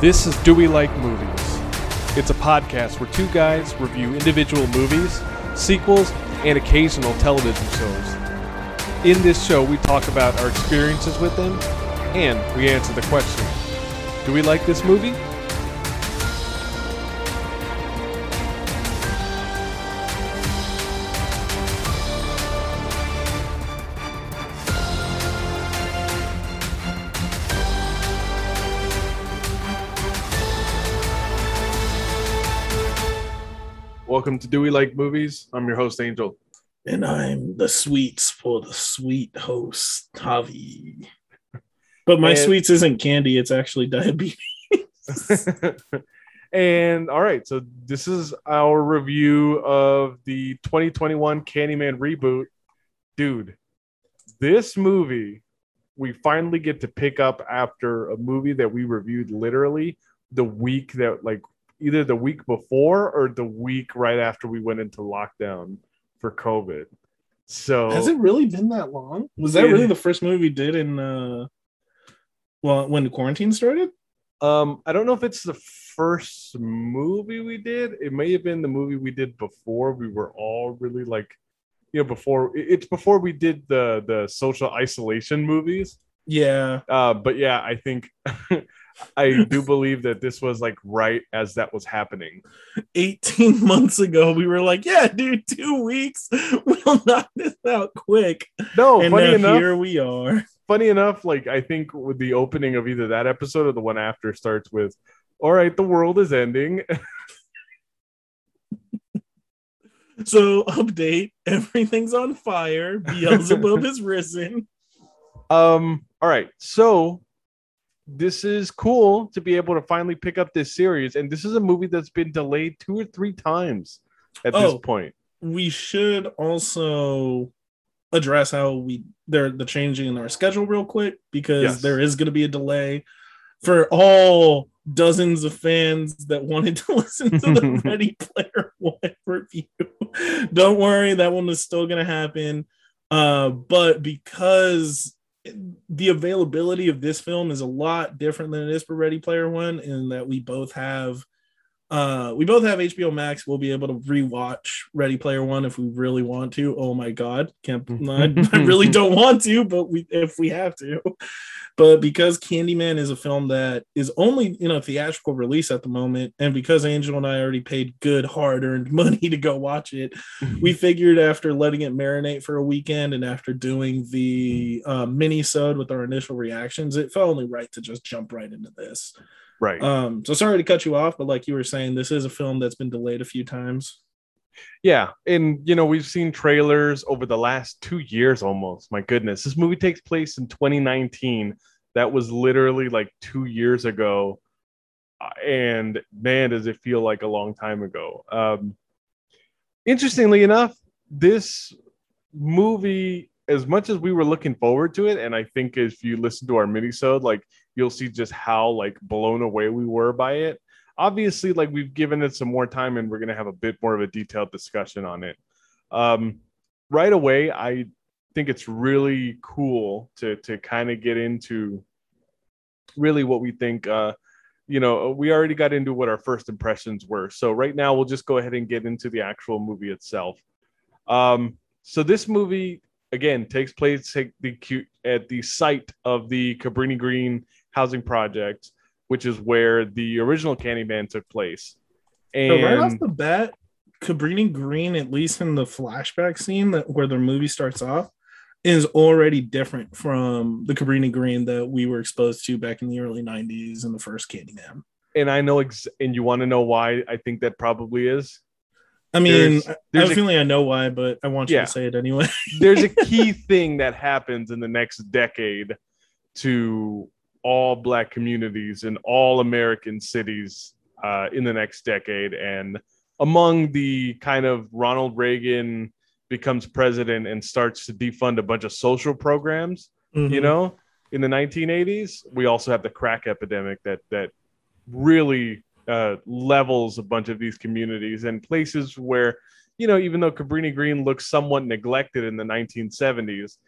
This is Do We Like Movies? It's a podcast where two guys review individual movies, sequels, and occasional television shows. In this show, we talk about our experiences with them and we answer the question Do we like this movie? Welcome to Do We Like Movies? I'm your host, Angel. And I'm the sweets for the sweet host, Tavi. But my And- sweets isn't candy, it's actually diabetes. and all right, so this is our review of the 2021 Candyman reboot. Dude, this movie we finally get to pick up after a movie that we reviewed literally the week that like either the week before or the week right after we went into lockdown for COVID. So Has it really been that long? Was that Yeah. really the first movie we did in uh well when the quarantine started? Um, I don't know if it's the first movie we did. It may have been the movie we did before we were all really like, you know, before it's before we did the the social isolation movies. Yeah. Uh, but yeah, I think I do believe that this was like right as that was happening. 18 months ago, we were like, Yeah, dude, two weeks. We'll knock this out quick. No, and funny enough, here we are. funny enough, like I think with the opening of either that episode or the one after starts with, "All right, the world is ending." So update, everything's on fire. Beelzebub is risen. Um, all right. So this is cool to be able to finally pick up this series. And this is a movie that's been delayed two or three times at this Oh. point. we should also address how we they're the changing in our schedule real quick because Yes. there is going to be a delay for all dozens of fans that wanted to listen to the Ready Player One review. Don't worry, that one is still going to happen. Uh, but because the availability of this film is a lot different than it is for Ready Player One, in that we both have uh we both have HBO Max. We'll be able to rewatch Ready Player One if we really want to. Oh my god, can't I, I really don't want to, but we if we have to. But because Candyman is a film that is only in a theatrical release at the moment, and because Angel and I already paid good hard-earned money to go watch it, we figured after letting it marinate for a weekend and after doing the uh, mini sode with our initial reactions, it felt only right to just jump right into this. Right. Um, so sorry to cut you off, but like you were saying, this is a film that's been delayed a few times. yeah. And, you know, we've seen trailers over the last two years almost. My goodness. This movie takes place in 2019. That was literally like two years ago. Uh, And man, does it feel like a long time ago. Um, interestingly enough, this movie, as much as we were looking forward to it, and I think if you listen to our minisode, like you'll see just how like blown away we were by it. Obviously, like we've given it some more time, and we're gonna have a bit more of a detailed discussion on it. Um, right away, I think it's really cool to to kind of get into really what we think. Uh, you know, we already got into what our first impressions were. So right now, we'll just go ahead and get into the actual movie itself. Um, so this movie again takes place at the at the site of the Cabrini Green housing project, which is where the original Candyman took place. And So right off the bat, Cabrini Green, at least in the flashback scene that where the movie starts off, is already different from the Cabrini Green that we were exposed to back in the early '90s in the first Candyman. and I know, ex- and you want to know why I think that probably is. I mean, There's- I- I have a feeling I know why, but I want you Yeah. to say it anyway. There's a key thing that happens in the next decade to all Black communities in all American cities uh, in the next decade, and among the kind of Ronald Reagan becomes president and starts to defund a bunch of social programs. you Mhm. know in the 1980s we also have the crack epidemic that that really uh, levels a bunch of these communities and places where you know even though cabrini green looks somewhat neglected in the 1970s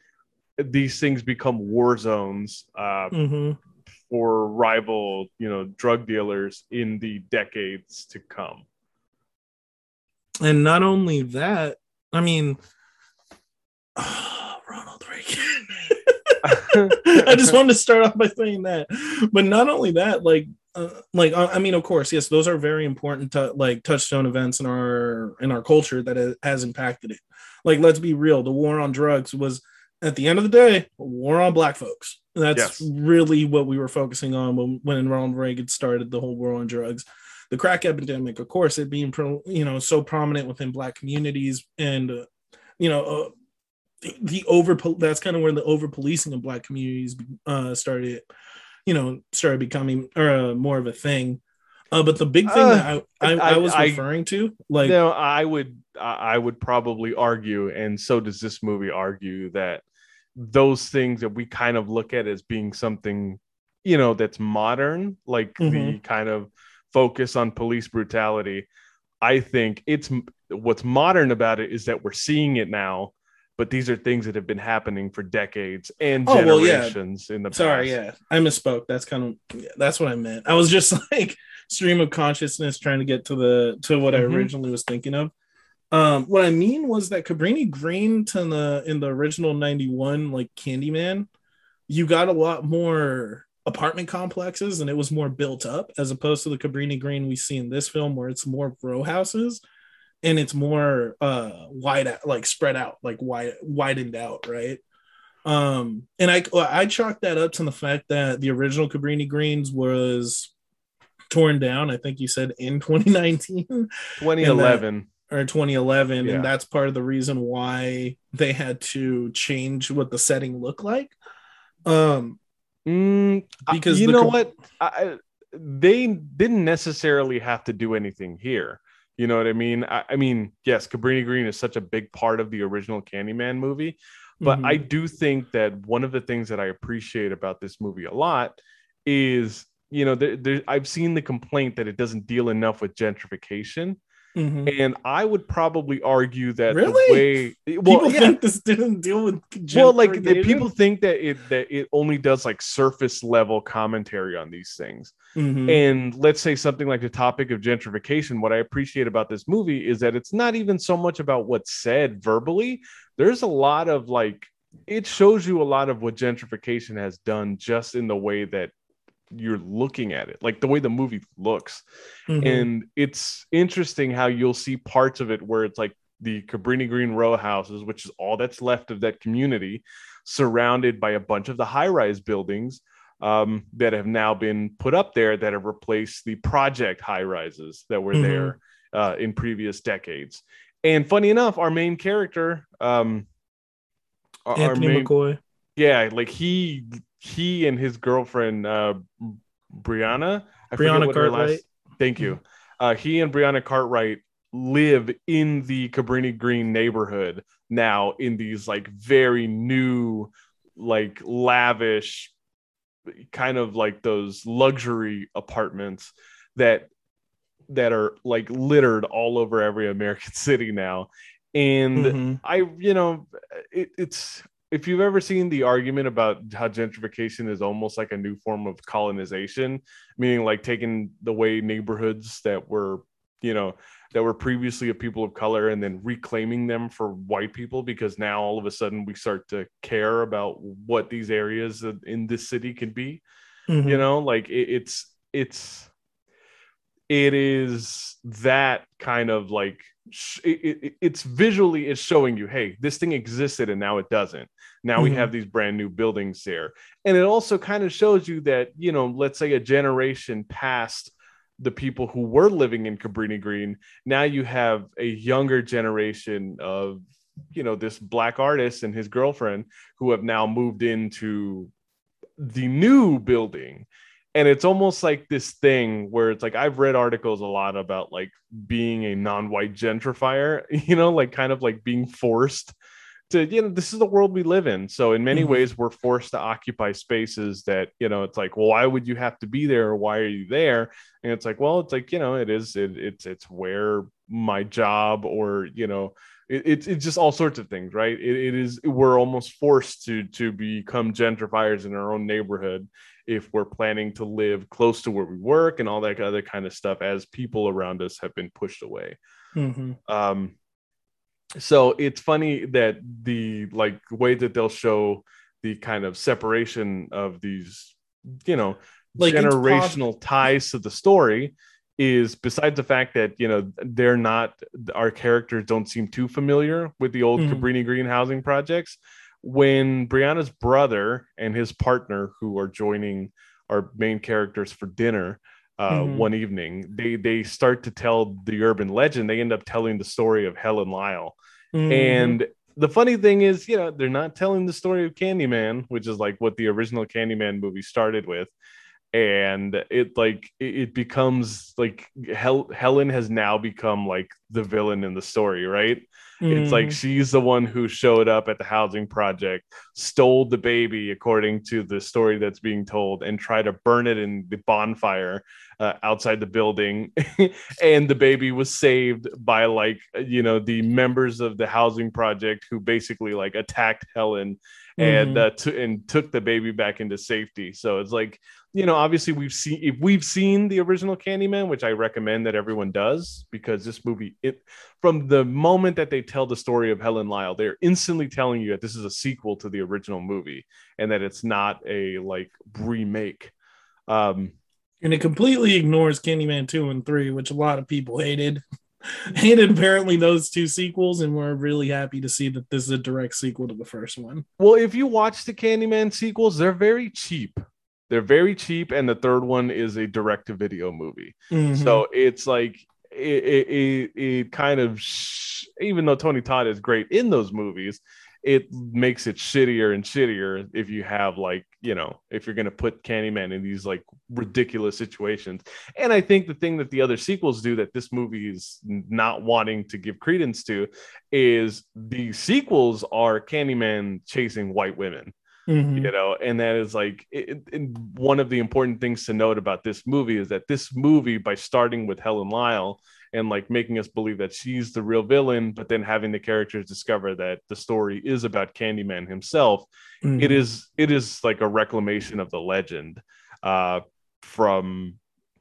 these things become war zones uh, Mhm. For rival, you know, drug dealers in the decades to come. And not only that, I mean, oh, Ronald Reagan. I just wanted to start off by saying that, but not only that, like, uh, like uh, I mean, of course, yes, those are very important, to, like touchstone events in our in our culture that has impacted it. Like, let's be real, the war on drugs was at the end of the day war on black folks. That's yes. really what we were focusing on when, when Ronald Reagan started the whole war on drugs the crack epidemic, of course, it being pro, you know so prominent within black communities, and uh, you know uh, the, the, over that's kind of where the over policing of black communities uh, started, you know, started becoming uh, more of a thing. Uh, but the big thing that I, I, I, I was referring to, like, no, I would I would probably argue, and so does this movie argue that those things that we kind of look at as being something you know that's modern like mm-hmm. the kind of focus on police brutality. I think it's what's modern about it is that we're seeing it now, but these are things that have been happening for decades and oh, generations well, yeah. in the Sorry, past. yeah, I misspoke. That's kind of yeah, that's what I meant. I was just like stream of consciousness trying to get to the to what mm-hmm. I originally was thinking of. Um, what I mean was that Cabrini Green to the in the original '91 like Candyman, you got a lot more apartment complexes and it was more built up as opposed to the Cabrini Green we see in this film where it's more row houses and it's more uh wide like spread out like wide widened out right? Um and i i chalked that up to the fact that the original cabrini greens was torn down i think you said in 2019 2011 that, or 2011 yeah. and that's part of the reason why they had to change what the setting looked like um Mm, because you know what, I, they didn't necessarily have to do anything here. You know what I mean? I, I, mean, yes, Cabrini Green is such a big part of the original Candyman movie, but mm-hmm. I do think that one of the things that I appreciate about this movie a lot is, you know, there, there, I've seen the complaint that it doesn't deal enough with gentrification. Mm-hmm. And I would probably argue that really, the way well, people yeah. think this didn't deal with well, like the, people think that it that it only does like surface level commentary on these things. Mm-hmm. And let's say something like the topic of gentrification. What I appreciate about this movie is that it's not even so much about what's said verbally. There's a lot of like it shows you a lot of what gentrification has done just in the way that you're looking at it, like the way the movie looks. Mm-hmm. And it's interesting how you'll see parts of it where it's like the Cabrini Green row houses, which is all that's left of that community, surrounded by a bunch of the high rise buildings um, that have now been put up there that have replaced the project high rises that were mm-hmm. there uh, in previous decades. And funny enough, our main character, um, Anthony our main, McCoy, yeah, like he he and his girlfriend uh, Brianna, I Brianna Cartwright. Last, thank you. Uh, he and Brianna Cartwright live in the Cabrini Green neighborhood now in these like very new, like lavish, kind of like those luxury apartments that that are like littered all over every American city now. And mm-hmm. I, you know, it, it's if you've ever seen the argument about how gentrification is almost like a new form of colonization, meaning like taking the way neighborhoods that were, you know, that were previously of people of color and then reclaiming them for white people because now all of a sudden we start to care about what these areas in this city can be. Mm-hmm. You know, like it, it's it's it is that kind of like it, it, it's visually it's showing you hey this thing existed and now it doesn't now mm-hmm. we have these brand new buildings there and it also kind of shows you that you know let's say a generation past the people who were living in cabrini green now you have a younger generation of you know this black artist and his girlfriend who have now moved into the new building and it's almost like this thing where it's like I've read articles a lot about like being a non-white gentrifier, you know, like kind of like being forced to, you know, this is the world we live in. So in many mm-hmm. ways, we're forced to occupy spaces that, you know, it's like, well, why would you have to be there? Or why are you there? And it's like, well, it's like, you know, it is, it, it's, it's where my job or, you know, it, it's it's just all sorts of things, right? It, it is we're almost forced to to become gentrifiers in our own neighborhood if we're planning to live close to where we work and all that other kind of stuff as people around us have been pushed away. Mhm. Um, so it's funny that the like way that they'll show the kind of separation of these, you know, Like, generational ties to the story is besides the fact that you know they're not our characters don't seem too familiar with the old Mhm. Cabrini Green housing projects. When Brianna's brother and his partner, who are joining our main characters for dinner uh, Mhm. one evening, they they start to tell the urban legend. They end up telling the story of Helen Lyle, Mhm. and the funny thing is, you know, they're not telling the story of Candyman, which is like what the original Candyman movie started with. And it like it, becomes like Hel- Helen has now become like the villain in the story, right? It's like Mhm. she's the one who showed up at the housing project, stole the baby, according to the story that's being told, and tried to burn it in the bonfire uh, outside the building. and the baby was saved by like you know the members of the housing project who basically like attacked Helen and Mhm. uh, to and took the baby back into safety. So it's like you know obviously we've seen if we've seen the original Candyman, which I recommend that everyone does because this movie it from the moment that they tell the story of Helen Lyle, they're instantly telling you that this is a sequel to the original movie and that it's not a like remake. Um, and it completely ignores Candyman 2 and 3, which a lot of people hated. hated apparently those two sequels, and we're really happy to see that this is a direct sequel to the first one. well, if you watch the Candyman sequels, they're very cheap. They're very cheap, and the third one is a direct-to-video movie. Mhm. So it's like it, it, it, it kind of sh- even though Tony Todd is great in those movies, it makes it shittier and shittier if you have like you know if you're gonna put Candyman in these like ridiculous situations. And I think the thing that the other sequels do that this movie is not wanting to give credence to is the sequels are Candyman chasing white women Mhm. you know and that is like it, it- one of the important things to note about this movie is that this movie by starting with helen lyle and like making us believe that she's the real villain but then having the characters discover that the story is about candyman himself Mhm. it is it is like a reclamation of the legend uh from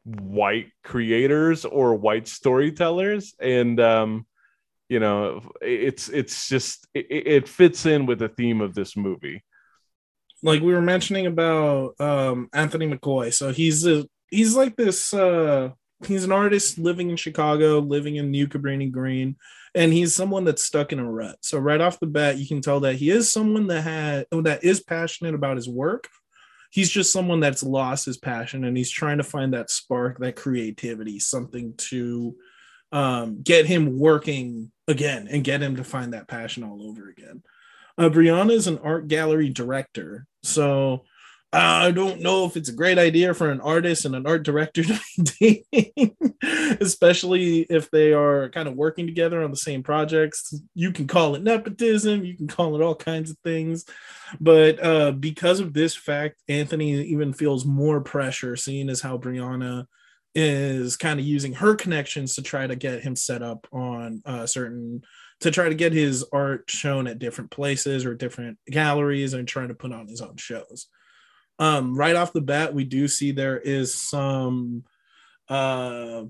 white creators or white storytellers and um you know it's it's just it, it fits in with the theme of this movie like we were mentioning about um Anthony McCoy. So he's a he's like this uh he's an artist living in Chicago, living in New Cabrini Green, and he's someone that's stuck in a rut. So right off the bat, you can tell that he is someone that had that is passionate about his work. He's just someone that's lost his passion and he's trying to find that spark, that creativity, something to um, get him working again and get him to find that passion all over again. Uh, Brianna is an art gallery director. So I don't know if it's a great idea for an artist and an art director to be dating, especially if they are kind of working together on the same projects. You can call it nepotism, you can call it all kinds of things. But uh, because of this fact, Anthony even feels more pressure, seeing as how Brianna is kind of using her connections to try to get him set up on uh, certain to try to get his art shown at different places or different galleries and trying to put on his own shows. Um, right off the bat, we do see there is some uh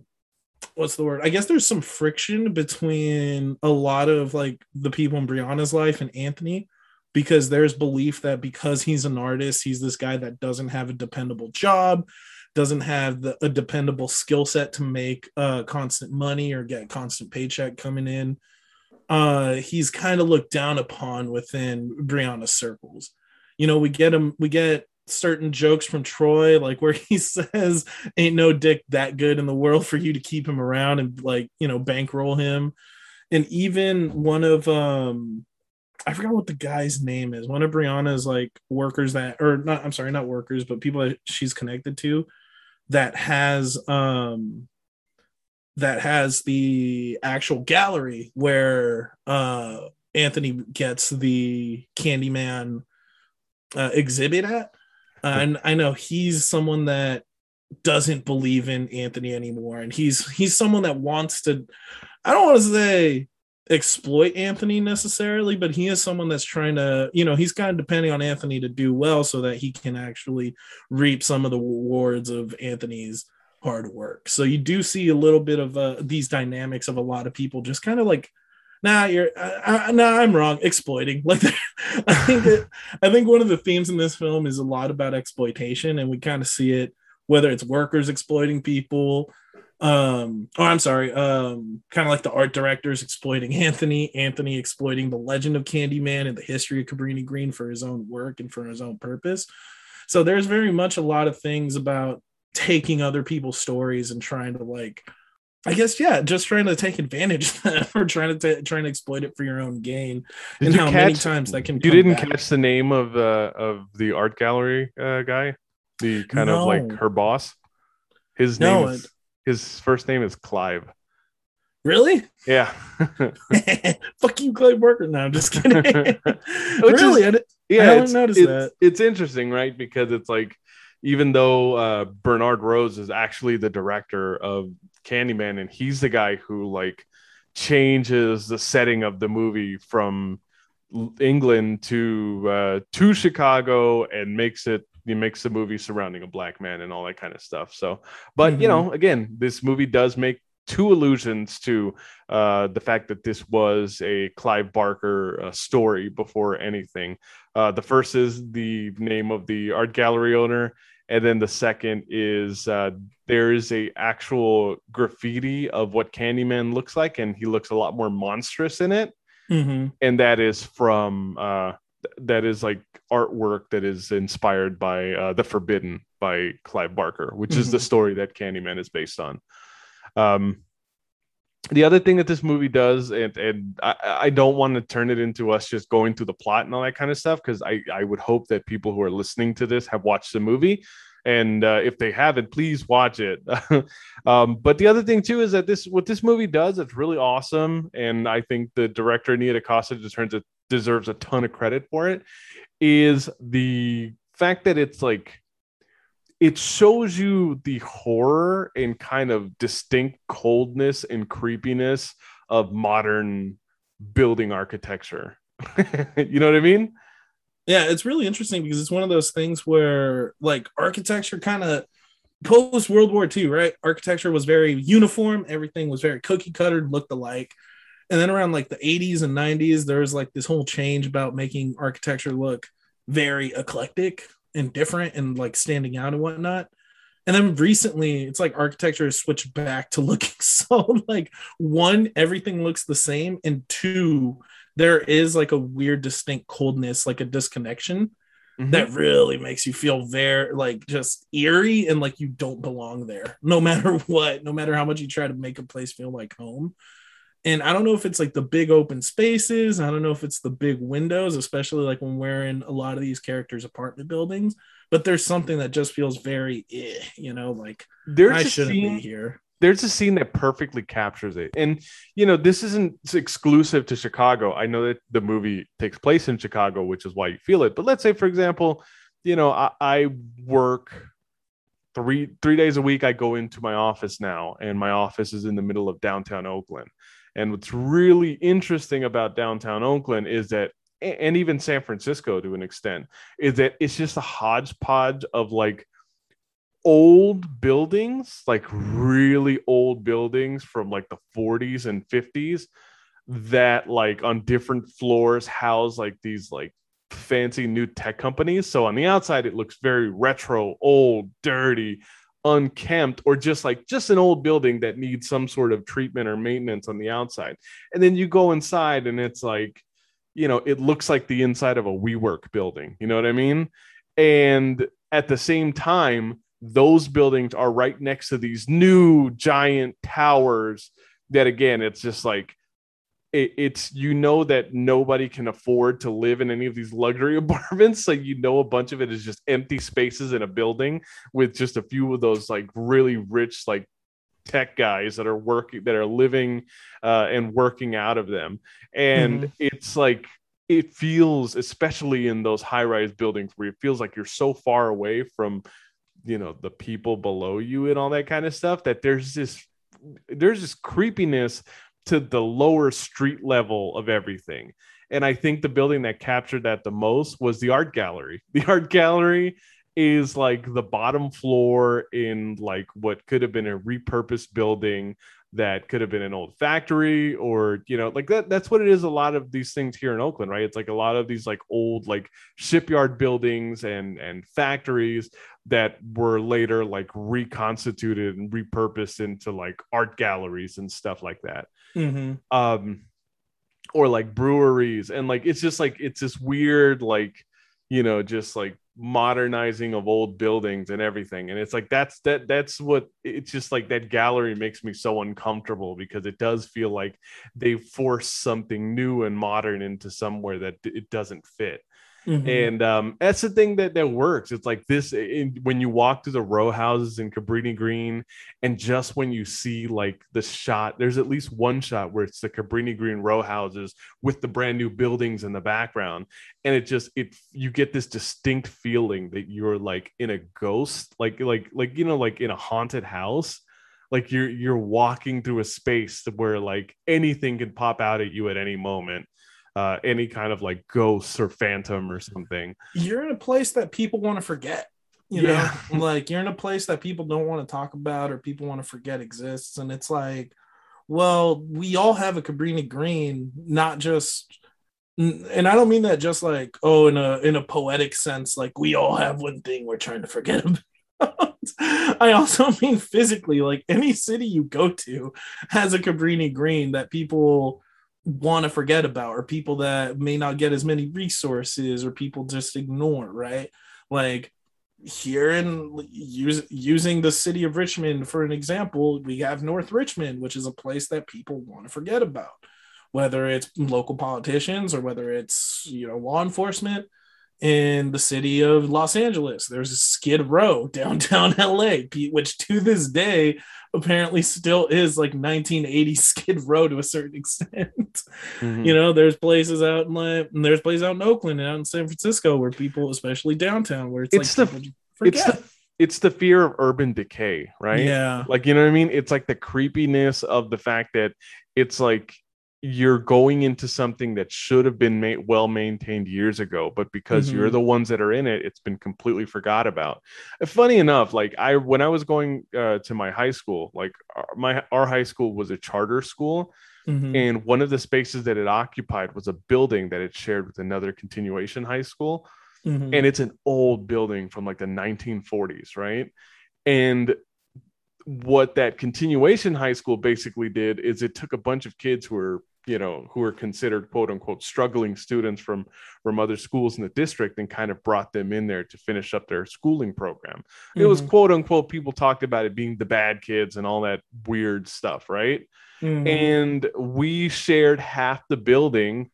what's the word? I guess there's some friction between a lot of like the people in Brianna's life and Anthony because there's belief that because he's an artist, he's this guy that doesn't have a dependable job, doesn't have the, a dependable skill set to make uh, constant money or get constant paycheck coming in. Uh, he's kind of looked down upon within Brianna's circles. You know, we get him, we get certain jokes from Troy, like where he says, "Ain't no dick that good in the world for you to keep him around and like you know bankroll him." And even one of um, I forgot what the guy's name is. One of Brianna's like workers that, or not, I'm sorry, not workers, but people that she's connected to that has um that has the actual gallery where uh Anthony gets the Candyman uh, exhibit at. Uh, and I know he's someone that doesn't believe in Anthony anymore, and he's he's someone that wants to. I don't want to say exploit Anthony necessarily, but he is someone that's trying to, you know, he's kind of depending on Anthony to do well so that he can actually reap some of the rewards of Anthony's hard work. So you do see a little bit of uh, these dynamics of a lot of people just kind of like, nah, you're, uh, uh, nah, I'm wrong, exploiting. Like, I think, I think one of the themes in this film is a lot about exploitation, and we kind of see it whether it's workers exploiting people um oh i'm sorry um kind of like the art directors exploiting anthony anthony exploiting the legend of candyman and the history of cabrini green for his own work and for his own purpose so there's very much a lot of things about taking other people's stories and trying to like i guess yeah just trying to take advantage of that or trying to t- trying to exploit it for your own gain Did and how catch, many times that can You didn't back. catch the name of uh, of the art gallery uh, guy, the kind of like her boss. His No, name is his first name is Clive. really Yeah, fuck you Clive Barker. no i'm just kidding is- really I yeah. I haven't it's, noticed it's, that. it's interesting, right? Because it's like even though uh, Bernard Rose is actually the director of Candyman, and he's the guy who like changes the setting of the movie from England to uh, to Chicago and makes it he makes the movie surrounding a black man and all that kind of stuff. So, but you Mhm. know, again, this movie does make two allusions to uh, the fact that this was a Clive Barker uh, story before anything. Uh, the first is the name of the art gallery owner, and then the second is uh, there is a actual graffiti of what Candyman looks like, and he looks a lot more monstrous in it Mhm. and that is from uh that is like artwork that is inspired by uh the forbidden by clive barker which is the story that candyman is based on um the other thing that this movie does and and i, I don't want to turn it into us just going through the plot and all that kind of stuff because i i would hope that people who are listening to this have watched the movie. And uh, if they haven't please watch it. Um, but the other thing too is that this what this movie does it's really awesome and i think the director Nia Costa deserves a, deserves a ton of credit for it is the fact that it's like it shows you the horror and kind of distinct coldness and creepiness of modern building architecture you know what i mean Yeah, it's really interesting because it's one of those things where like architecture kind of post World War II, right? Architecture was very uniform, everything was very cookie cutter, looked alike. And then around like the 80s and 90s, there was like this whole change about making architecture look very eclectic and different and like standing out and whatnot. And then recently, it's like architecture has switched back to looking so like one, everything looks the same, and two, there is like a weird distinct coldness like a disconnection mm-hmm. that really makes you feel very like just eerie and like you don't belong there no matter what no matter how much you try to make a place feel like home and i don't know if it's like the big open spaces i don't know if it's the big windows especially like when we're in a lot of these characters apartment buildings but there's something that just feels very eh, you know like there's i a shouldn't scene- be here there's a scene that perfectly captures it. And you know, this isn't exclusive to Chicago. I know that the movie takes place in Chicago, which is why you feel it. But let's say, for example, you know, I, I work three three days a week. I go into my office now, and my office is in the middle of downtown Oakland. And what's really interesting about downtown Oakland is that and even San Francisco to an extent, is that it's just a hodgepodge of like old buildings, like really old buildings from like the 40s and 50s that like on different floors house like these like fancy new tech companies. So on the outside it looks very retro, old, dirty, unkempt or just like just an old building that needs some sort of treatment or maintenance on the outside. And then you go inside and it's like you know, it looks like the inside of a WeWork building. You know what I mean? And at the same time, those buildings are right next to these new giant towers that again it's just like it, it's you know that nobody can afford to live in any of these luxury apartments. Like you know a bunch of it is just empty spaces in a building with just a few of those like really rich like tech guys that are working that are living uh, and working out of them. And it's like it feels especially in those high rise buildings where it feels like you're so far away from you know the people below you and all that kind of stuff that there's this there's this creepiness to the lower street level of everything. And I think the building that captured that the most was the art gallery. The art gallery is like the bottom floor in like what could have been a repurposed building that could have been an old factory or you know like that that's what it is a lot of these things here in Oakland right it's like a lot of these like old like shipyard buildings and and factories that were later like reconstituted and repurposed into like art galleries and stuff like that Mm-hmm. um or like breweries. And like it's just like it's this weird like you know just like modernizing of old buildings and everything. And it's like that's that that's what it's just like that gallery makes me so uncomfortable because it does feel like they force something new and modern into somewhere that it doesn't fit Mhm. and um, that's the thing that that works. It's like this in, when you walk through the row houses in Cabrini Green, and just when you see like the shot, there's at least one shot where it's the Cabrini Green row houses with the brand new buildings in the background, and it just it you get this distinct feeling that you're like in a ghost, like like like you know like in a haunted house. Like you're you're walking through a space where like anything can pop out at you at any moment uh, any kind of like ghosts or phantom or something. you're in a place that people want to forget. You Yeah. know, like you're in a place that people don't want to talk about or people want to forget exists. And it's like, well, we all have a Cabrini Green, not just and I don't mean that just like, oh, in a in a poetic sense, like we all have one thing we're trying to forget about. I also mean physically, like any city you go to has a Cabrini Green that people want to forget about or people that may not get as many resources or people just ignore right like here in use, using the city of richmond for an example we have north richmond which is a place that people want to forget about whether it's local politicians or whether it's you know law enforcement in the city of Los Angeles. There's a Skid Row downtown LA, which to this day apparently still is like 1980 Skid Row to a certain extent. Mhm. You know, there's places out in like, and there's places out in Oakland and out in San Francisco where people, especially downtown, where it's, It's like the- it's forget. the it's the fear of urban decay, right? Yeah. Like you know what I mean? It's like the creepiness of the fact that it's like you're going into something that should have been ma- well maintained years ago, but because you're Mhm. the ones that are in it, it's been completely forgot about. Uh, Funny enough, like I when I was going uh, to my high school, like our, my our high school was a charter school, Mhm. and one of the spaces that it occupied was a building that it shared with another continuation high school Mhm. and it's an old building from like the 1940s right and what that continuation high school basically did is it took a bunch of kids who were you know who were considered quote unquote struggling students from from other schools in the district and kind of brought them in there to finish up their schooling program it was Mhm. quote unquote people talked about it being the bad kids and all that weird stuff right Mhm. and we shared half the building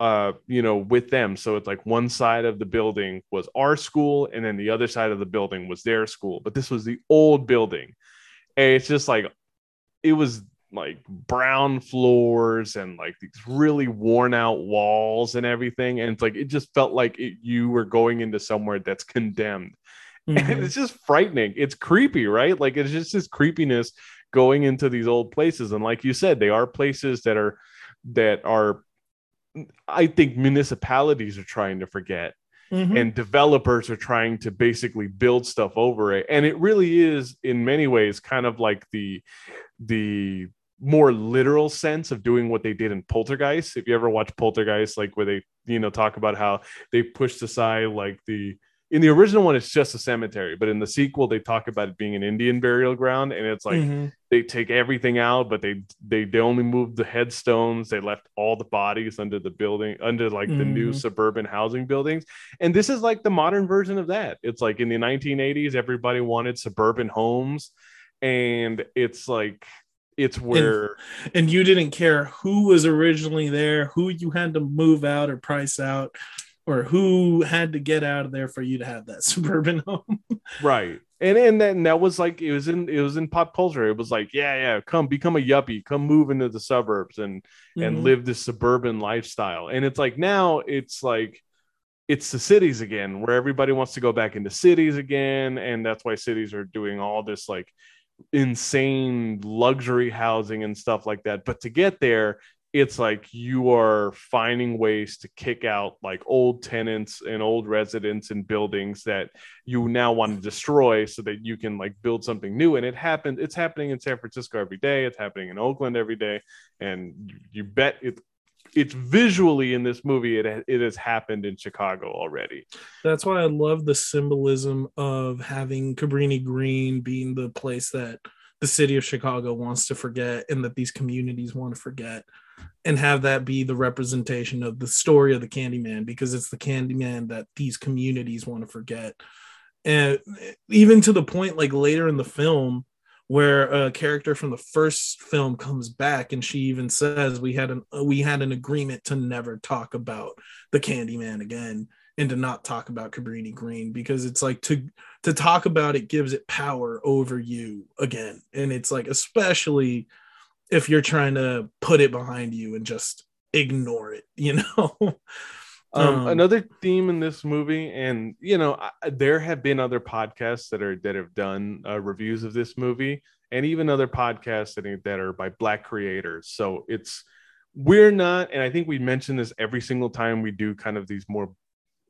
uh you know with them so it's like one side of the building was our school and then the other side of the building was their school but this was the old building and it's just like it was like brown floors and like these really worn out walls and everything and it's like it just felt like it, you were going into somewhere that's condemned and Mhm. it's just frightening. It's creepy, right? Like it's just this creepiness going into these old places. And like you said, they are places that are that are I think municipalities are trying to forget Mhm. and developers are trying to basically build stuff over it. And it really is in many ways kind of like the the more literal sense of doing what they did in Poltergeist. If you ever watch Poltergeist, like where they, you know, talk about how they pushed aside like the in the original one, it's just a cemetery, but in the sequel, they talk about it being an Indian burial ground, and it's like Mhm. they take everything out, but they they they only moved the headstones. They left all the bodies under the building, under like the new Mhm. suburban housing buildings. And this is like the modern version of that. It's like in the 1980s, everybody wanted suburban homes, and it's like it's where and you didn't care who was originally there, who you had to move out or price out, or who had to get out of there for you to have that suburban home. right. And and then that was like it was in it was in pop culture. It was like yeah yeah come become a yuppie, come move into the suburbs and and Mhm. live this suburban lifestyle. And it's like now it's like it's the cities again, where everybody wants to go back into cities again, and that's why cities are doing all this like insane luxury housing and stuff like that. But to get there, it's like you are finding ways to kick out like old tenants and old residents and buildings that you now want to destroy so that you can like build something new. And it happened it's happening in san francisco every day. It's happening in oakland every day. And you, bet it it's visually in this movie it, it has happened in chicago already. That's why I love the symbolism of having Cabrini Green being the place that the city of Chicago wants to forget and that these communities want to forget and have that be the representation of the story of the Candyman because it's the Candyman that these communities want to forget. And even to the point like later in the film where a character from the first film comes back and she even says we had an we had an agreement to never talk about the Candyman again and to not talk about Cabrini Green because it's like to to talk about it gives it power over you again and it's like especially if you're trying to put it behind you and just ignore it you know? Um, Um, another theme in this movie and you know I, there have been other podcasts that are that have done uh, reviews of this movie and even other podcasts that, are- that are by black creators. So it's we're not and i think we mention this every single time we do kind of these more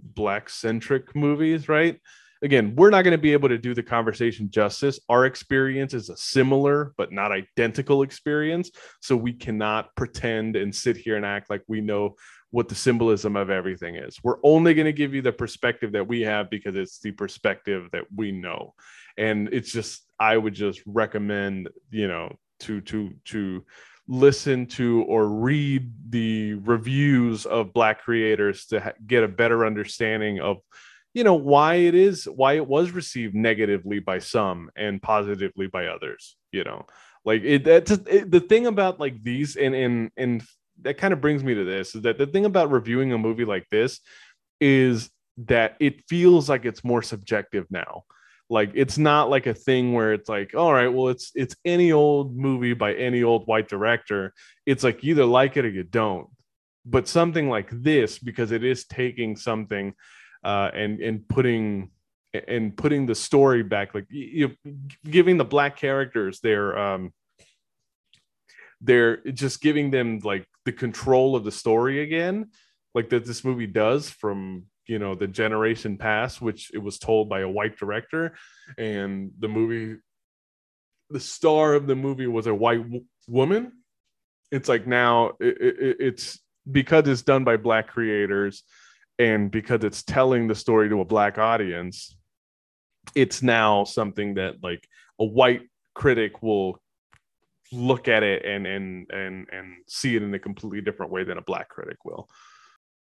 black centric movies right again we're not going to be able to do the conversation justice our experience is a similar but not identical experience so we cannot pretend and sit here and act like we know what the symbolism of everything is. We're only going to give you the perspective that we have because it's the perspective that we know. And it's just I would just recommend, you know, to to to listen to or read the reviews of black creators to ha- get a better understanding of you know why it is why it was received negatively by some and positively by others you know? Like it that's it, the thing about like these and and and that kind of brings me to this is that the thing about reviewing a movie like this is that it feels like it's more subjective now. Like it's not like a thing where it's like all right well it's it's any old movie by any old white director. It's like either like it or you don't. But something like this because it is taking something uh and and putting and putting the story back like you giving the black characters their um they're just giving them like the control of the story again like that this movie does from you know the generation past which it was told by a white director. And the movie the star of the movie was a white w- woman. It's like now it, it, it's because it's done by black creators and because it's telling the story to a black audience it's now something that like a white critic will look at it and and and and see it in a completely different way than a black critic will.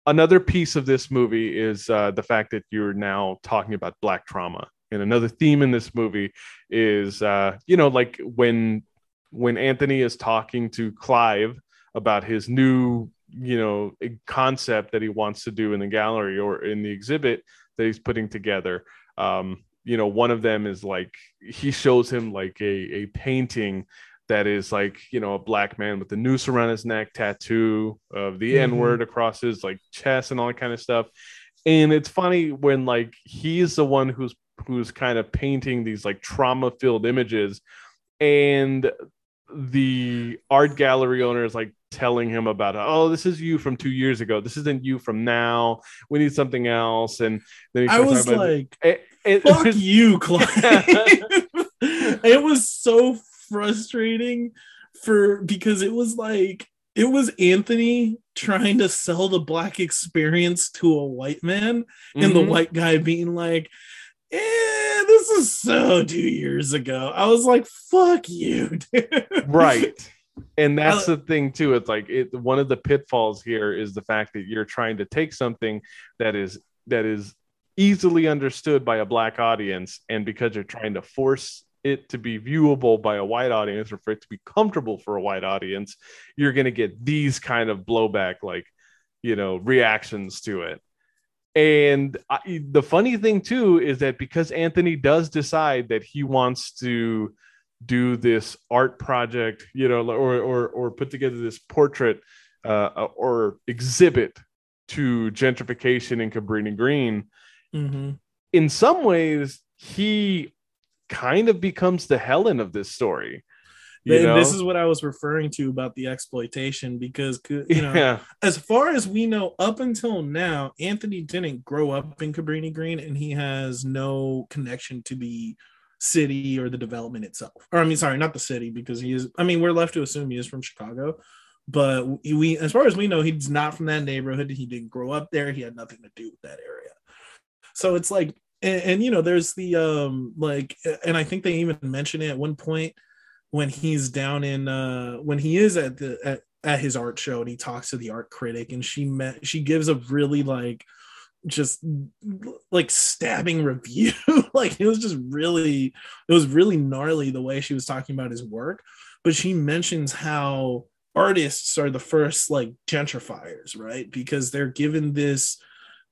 Another piece of this movie is uh, the fact that you're now talking about black trauma, and another theme in this movie is uh, you know like when when Anthony is talking to Clive about his new you know concept that he wants to do in the gallery or in the exhibit that he's putting together. Um, you know, one of them is like he shows him like a a painting that is like you know a black man with the noose around his neck tattoo of the Mhm. n word across his like chest and all that kind of stuff and it's funny when like he's the one who's who's kind of painting these like trauma filled images and the art gallery owner is like telling him about oh this is you from two years ago this isn't you from now we need something else and then he I was like, it, it- fuck you, Clive. it was so frustrating for because it was like it was Anthony trying to sell the black experience to a white man, and the Mhm. white guy being like, eh, this is so two years ago. I was like, fuck you, dude. right and that's the thing too. It's like it one of the pitfalls here is the fact that you're trying to take something that is that is easily understood by a black audience and because you're trying to force it to be viewable by a white audience or for it to be comfortable for a white audience you're going to get these kind of blowback like you know reactions to it. And I, the funny thing too is that because anthony does decide that he wants to do this art project, you know, or or or put together this portrait uh, or exhibit to gentrification in Cabrini Green. Mhm. In some ways, he kind of becomes the Helen of this story. You know? this is what I was referring to about the exploitation because you know yeah, as far as we know, up until now, Anthony didn't grow up in Cabrini Green and he has no connection to the city or the development itself. Or I mean, sorry, not the city, because he is, I mean, we're left to assume he is from Chicago. But we, as far as we know, he's not from that neighborhood. He didn't grow up there. He had nothing to do with that area. So it's like, and, and you know, there's the um, like, and I think they even mention it at one point when he's down in uh when he is at the at, at his art show and he talks to the art critic and she met she gives a really like just like stabbing review. Like it was just really it was really gnarly the way she was talking about his work. But she mentions how artists are the first like gentrifiers right? Because they're given this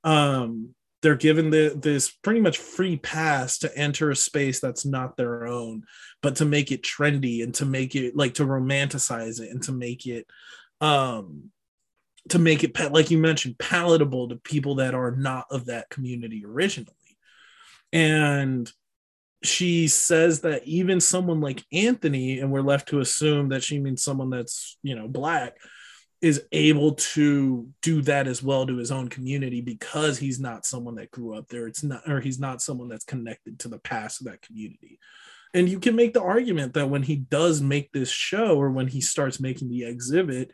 um they're given the, this pretty much free pass to enter a space that's not their own but to make it trendy and to make it like to romanticize it and to make it um to make it like you mentioned palatable to people that are not of that community originally. And she says that even someone like anthony and we're left to assume that she means someone that's you know black is able to do that as well to his own community because he's not someone that grew up there. It's not or he's not someone that's connected to the past of that community. And you can make the argument that when he does make this show or when he starts making the exhibit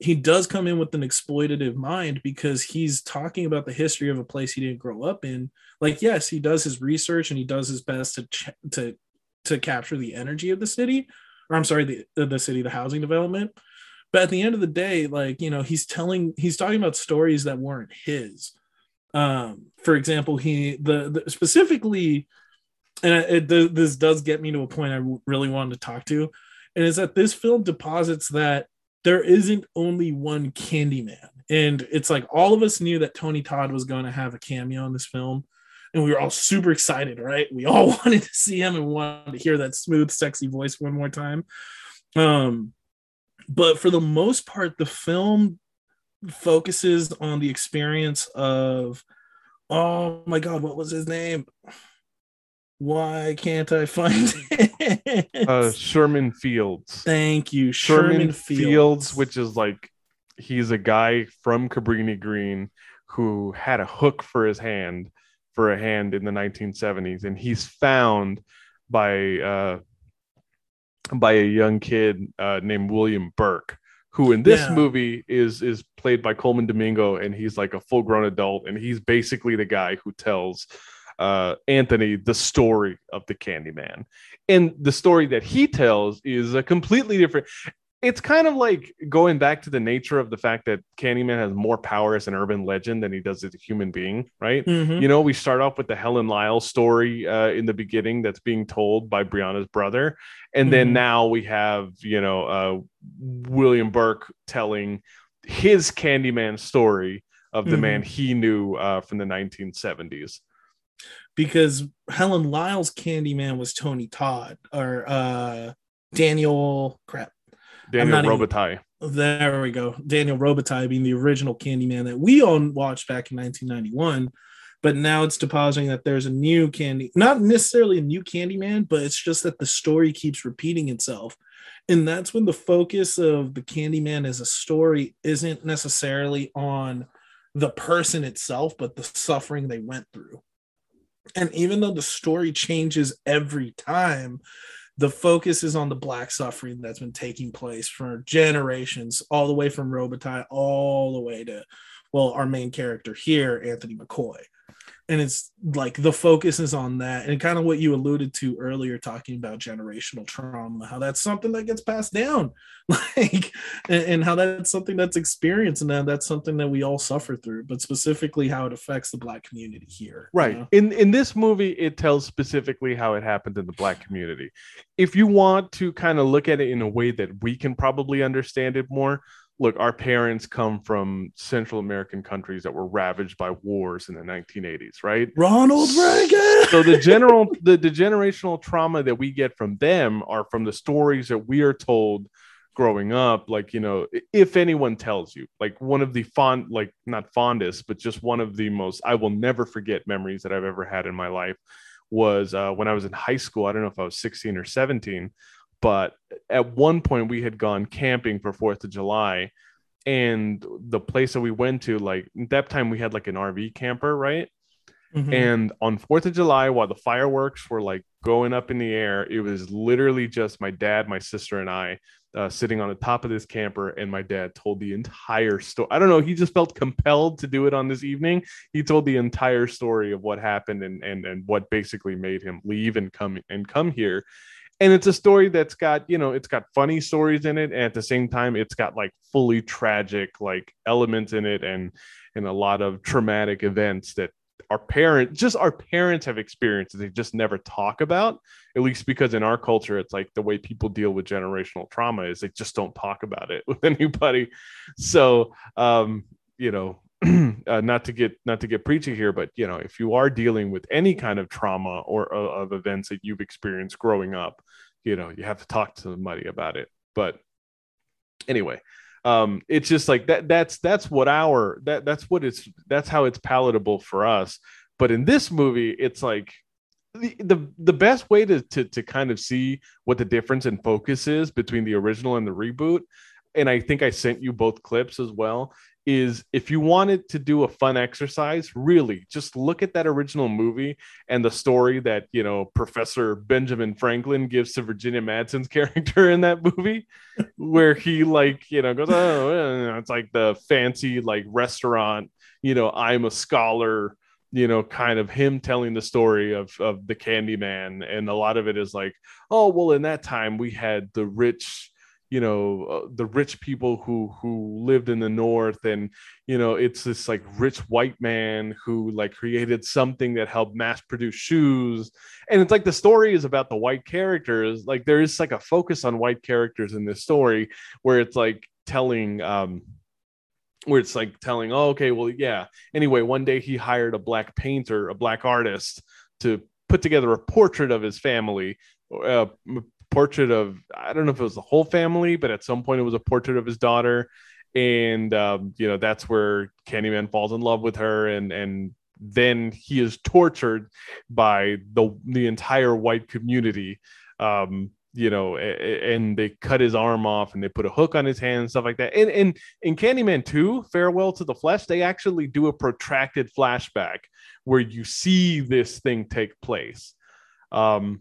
he does come in with an exploitative mind because he's talking about the history of a place he didn't grow up in. Like yes he does his research and he does his best to ch- to to capture the energy of the city or i'm sorry the the city the housing development. But at the end of the day like you know he's telling he's talking about stories that weren't his. Um for example he the, the specifically and it, this does get me to a point i really wanted to talk to and is that this film deposits that there isn't only one candyman. And it's like all of us knew that tony todd was going to have a cameo in this film. And we were all super excited right? We all wanted to see him and wanted to hear that smooth sexy voice one more time. Um but for the most part the film focuses on the experience of oh my god what was his name why can't i find it uh, Sherman Fields. thank you Sherman, sherman, Fields. fields, which is like he's a guy from Cabrini Green who had a hook for his hand for a hand in the 1970s, and he's found by uh, by a young kid uh, named William Burke, who in this Yeah. movie is is played by Colman Domingo, and he's like a full grown adult, and he's basically the guy who tells uh, Anthony the story of the Candyman. And the story that he tells is a completely different. It's kind of like going back to the nature of the fact that Candyman has more power as an urban legend than he does as a human being, right? Mhm. You know, we start off with the Helen Lyle story uh, in the beginning that's being told by Brianna's brother. And then Mhm. now we have, you know, uh, William Burke telling his Candyman story of the Mhm. man he knew uh, from the 1970s. Because helen lyle's candyman was tony todd or uh daniel crap Daniel not even- Robitaille. There we go. Daniel Robitaille being the original Candyman that we all watched back in 1991. But now it's depositing that there's a new candy, not necessarily a new Candyman, but it's just that the story keeps repeating itself. And that's when the focus of the Candyman as a story isn't necessarily on the person itself, but the suffering they went through. And even though the story changes every time, the focus is on the black suffering that's been taking place for generations, all the way from Robitaille all the way to, well, our main character here, Anthony McCoy. And it's like the focus is on that, and kind of what you alluded to earlier, talking about generational trauma, how that's something that gets passed down, like, and, and how that's something that's experienced, and that that's something that we all suffer through, but specifically how it affects the black community here. you Right. know? In in this movie, it tells specifically how it happened in the black community. If you want to kind of look at it in a way that we can probably understand it more, look, our parents come from Central American countries that were ravaged by wars in the 1980s, right? Ronald Reagan. So the general the, the generational trauma that we get from them are from the stories that we are told growing up like you know if anyone tells you like one of the fond like not fondest but just one of the most i will never forget memories that i've ever had in my life was uh, when I was in high school. I don't know if I was 16 or 17, but at one point we had gone camping for Fourth of July, and the place that we went to, like that time, we had like an RV camper, right? Mhm. And on Fourth of July, while the fireworks were like going up in the air, it was literally just my dad, my sister, and I uh, sitting on the top of this camper. And my dad told the entire story. I don't know. He just felt compelled to do it on this evening. He told the entire story of what happened and and and what basically made him leave and come and come here. And it's a story that's got you know it's got funny stories in it, and at the same time, it's got like fully tragic like elements in it, and and a lot of traumatic events that our parents just our parents have experienced that they just never talk about at least because in our culture it's like the way people deal with generational trauma is they just don't talk about it with anybody. So um you know uh, not to get not to get preachy here but you know if you are dealing with any kind of trauma or uh, of events that you've experienced growing up you know you have to talk to somebody about it. But anyway um it's just like that that's that's what our that that's what it's that's how it's palatable for us. But in this movie it's like the the, the best way to, to to kind of see what the difference in focus is between the original and the reboot and i think i sent you both clips as well is if you wanted to do a fun exercise really just look at that original movie and the story that you know professor benjamin franklin gives to virginia madsen's character in that movie where he like you know goes oh eh," it's like the fancy like restaurant you know i'm a scholar you know kind of him telling the story of of the candyman. And a lot of it is like oh well in that time we had the rich you know uh, the rich people who who lived in the north and you know it's this like rich white man who like created something that helped mass produce shoes. And it's like the story is about the white characters. Like there is like a focus on white characters in this story where it's like telling um where it's like telling oh okay well yeah. Anyway one day he hired a black painter a black artist to put together a portrait of his family uh, portrait of I don't know if it was the whole family, but at some point it was a portrait of his daughter, and um, you know that's where Candyman falls in love with her, and and then he is tortured by the the entire white community. Um, you know, and they cut his arm off and they put a hook on his hand and stuff like that. And and in Candyman 2, Farewell to the Flesh, they actually do a protracted flashback where you see this thing take place. Um,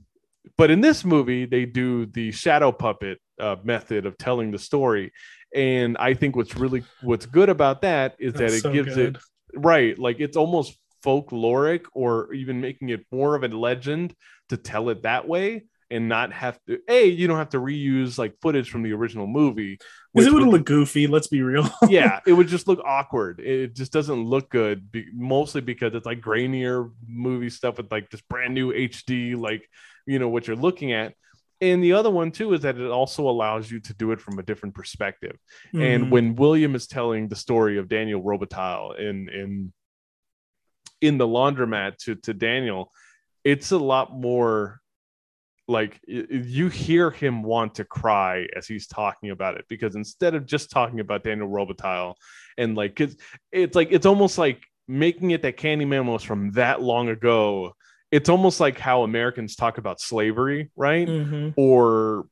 but in this movie, they do the shadow puppet uh, method of telling the story, and I think what's really what's good about that is that it so gives good. it right, like it's almost folkloric or even making it more of a legend to tell it that way and not have to a you don't have to reuse like footage from the original movie Because it which would look goofy. Let's be real. yeah, it would just look awkward. It just doesn't look good, mostly because it's like grainier movie stuff with like this brand new HD, like you know what you're looking at. And the other one too is that it also allows you to do it from a different perspective. And Mhm. when William is telling the story of Daniel Robitaille in in in the laundromat to to Daniel, it's a lot more like you hear him want to cry as he's talking about it because instead of just talking about Daniel Robitaille and like it's it's like it's almost like making it that Candyman was from that long ago. It's almost like how Americans talk about slavery, right? Mhm. or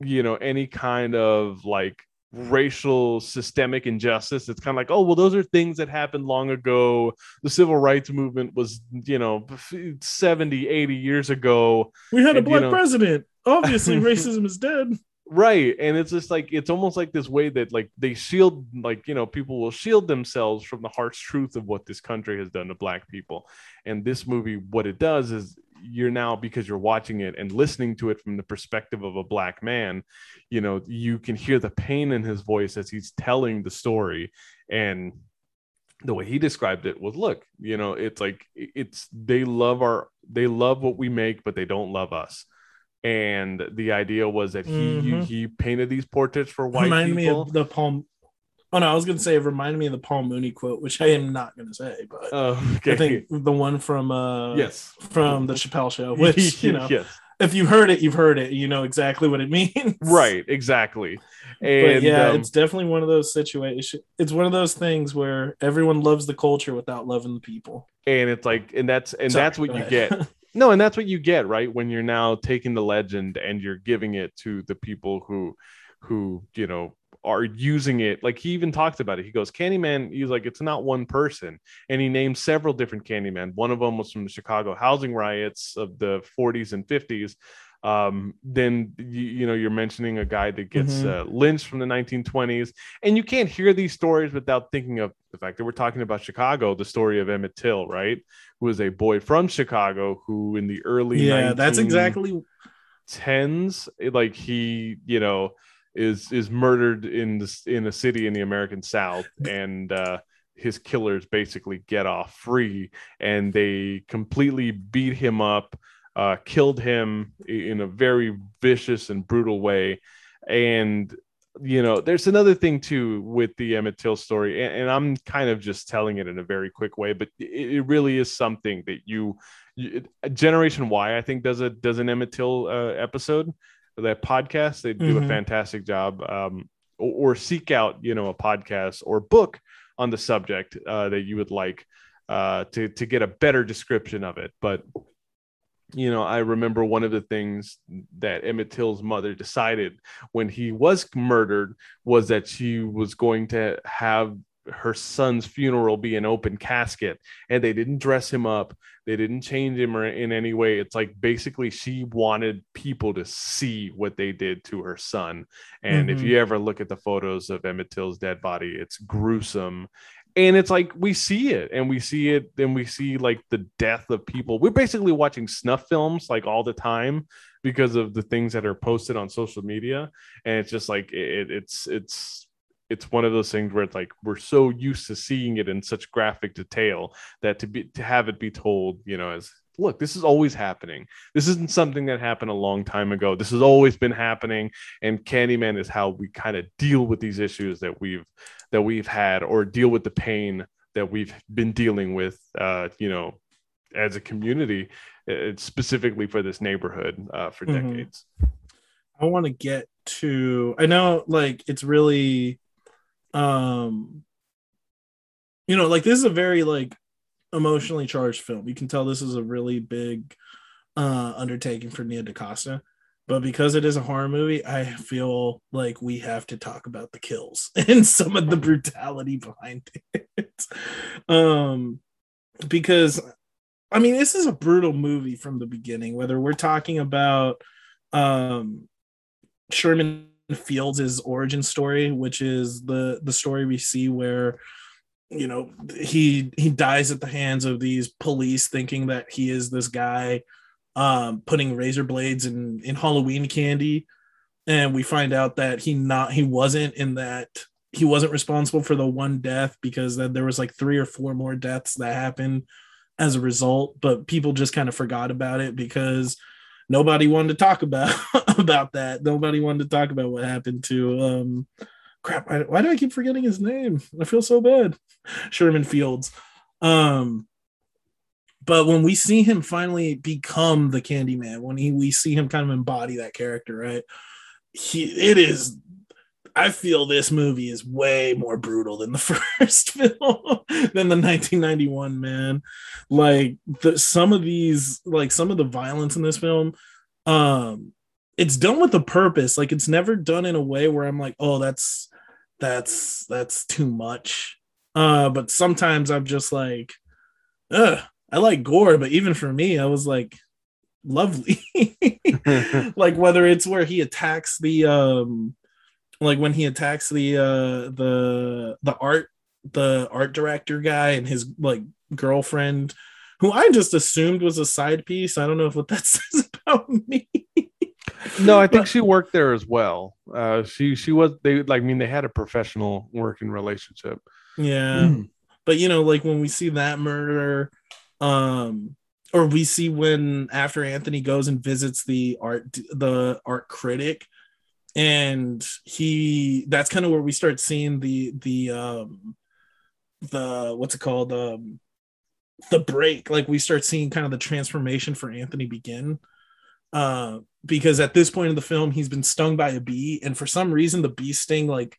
you know any kind of like racial systemic injustice it's kind of like oh well those are things that happened long ago the civil rights movement was you know 70 80 years ago we had a and, you black know- president. Obviously, racism is dead. Right and it's just like it's almost like this way that like they shield like you know people will shield themselves from the harsh truth of what this country has done to black people. And this movie what it does is you're now because you're watching it and listening to it from the perspective of a black man you know you can hear the pain in his voice as he's telling the story. And the way he described it was look you know it's like it's they love our they love what we make but they don't love us and the idea was that he Mhm. he painted these portraits for white reminded me people of the Paul. Oh no, I was gonna say it reminded me of the Paul Mooney quote, which I am not gonna say, but Oh, okay I think the one from uh yes from the Chappelle show, which you know, yes if you've heard it, you've heard it. You know exactly what it means, right exactly But and yeah, um, it's definitely one of those situations. It's one of those things where everyone loves the culture without loving the people. and it's like and that's and Sorry, that's what you ahead. get no, and that's what you get, right? When you're now taking the legend and you're giving it to the people who who, you know, are using it. Like he even talked about it. He goes, Candyman, he's like, it's not one person. And he named several different Candyman. One of them was from the Chicago housing riots of the 40s and 50s um, then you, you, know you're mentioning a guy that gets mm-hmm. uh, lynched from the 1920s and you can't hear these stories without thinking of the fact that we're talking about chicago the story of emmett till right who was a boy from chicago who in the early yeah that's exactly 10s like he you know is is murdered in this in a city in the american south and uh his killers basically get off free and they completely beat him up uh, killed him in a very vicious and brutal way. And you know, there's another thing too with the Emmett Till story, and, and I'm kind of just telling it in a very quick way, but it, it really is something that you, you, Generation Why, I think, does a does an Emmett Till uh, episode, that podcast. They do mm-hmm. a fantastic job. Um, or, or, seek out, you know, a podcast or book on the subject uh, that you would like uh, to to get a better description of it. But you know, I remember one of the things that Emmett Till's mother decided when he was murdered was that she was going to have her son's funeral be an open casket and they didn't dress him up. They didn't change him or in any way. It's like basically she wanted people to see what they did to her son. And mm-hmm. if you ever look at the photos of emmett till's dead body it's gruesome and it's like we see it and we see it and we see like the death of people. We're basically watching snuff films like all the time because of the things that are posted on social media. And it's just like it, it's it's it's one of those things where it's like we're so used to seeing it in such graphic detail that to be to have it be told you know as look this is always happening. This isn't something that happened a long time ago. This has always been happening and candyman is how we kind of deal with these issues that we've that we've had or deal with the pain that we've been dealing with uh, you know as a community uh, specifically for this neighborhood uh, for mm-hmm. decades. I want to get to i know like it's really um you know like this is a very like emotionally charged film you can tell this is a really big uh undertaking for nia dacosta but because it is a horror movie, I feel like we have to talk about the kills and some of the brutality behind it. um, because I mean, this is a brutal movie from the beginning. Whether we're talking about um, Sherman Fields' origin story, which is the the story we see where you know he he dies at the hands of these police, thinking that he is this guy um, putting razor blades in in Halloween candy, and we find out that he not he wasn't in that he wasn't responsible for the one death because then there was like three or four more deaths that happened as a result, but people just kind of forgot about it because nobody wanted to talk about about that. Nobody wanted to talk about what happened to um crap. why do I keep forgetting his name? I feel so bad. Sherman Fields. Um but when we see him finally become the Candyman, when he we see him kind of embody that character, right? He it is I feel this movie is way more brutal than the first film than the 1991 man. Like the some of these like some of the violence in this film um it's done with a purpose. Like it's never done in a way where I'm like, "Oh, that's that's that's too much." Uh but sometimes I'm just like, ugh, I like gore, but even for me, I was like, lovely. like whether it's where he attacks the um like when he attacks the uh the the art the art director guy and his like girlfriend who I just assumed was a side piece. I don't know if what that says about me. no, I think but, she worked there as well. Uh she she was they like I mean they had a professional working relationship. Yeah. Mm. But you know, like when we see that murder um or we see when after Anthony goes and visits the art the art critic and he that's kind of where we start seeing the the um the what's it called um the break like we start seeing kind of the transformation for Anthony begin uh because at this point in the film he's been stung by a bee and for some reason the bee sting like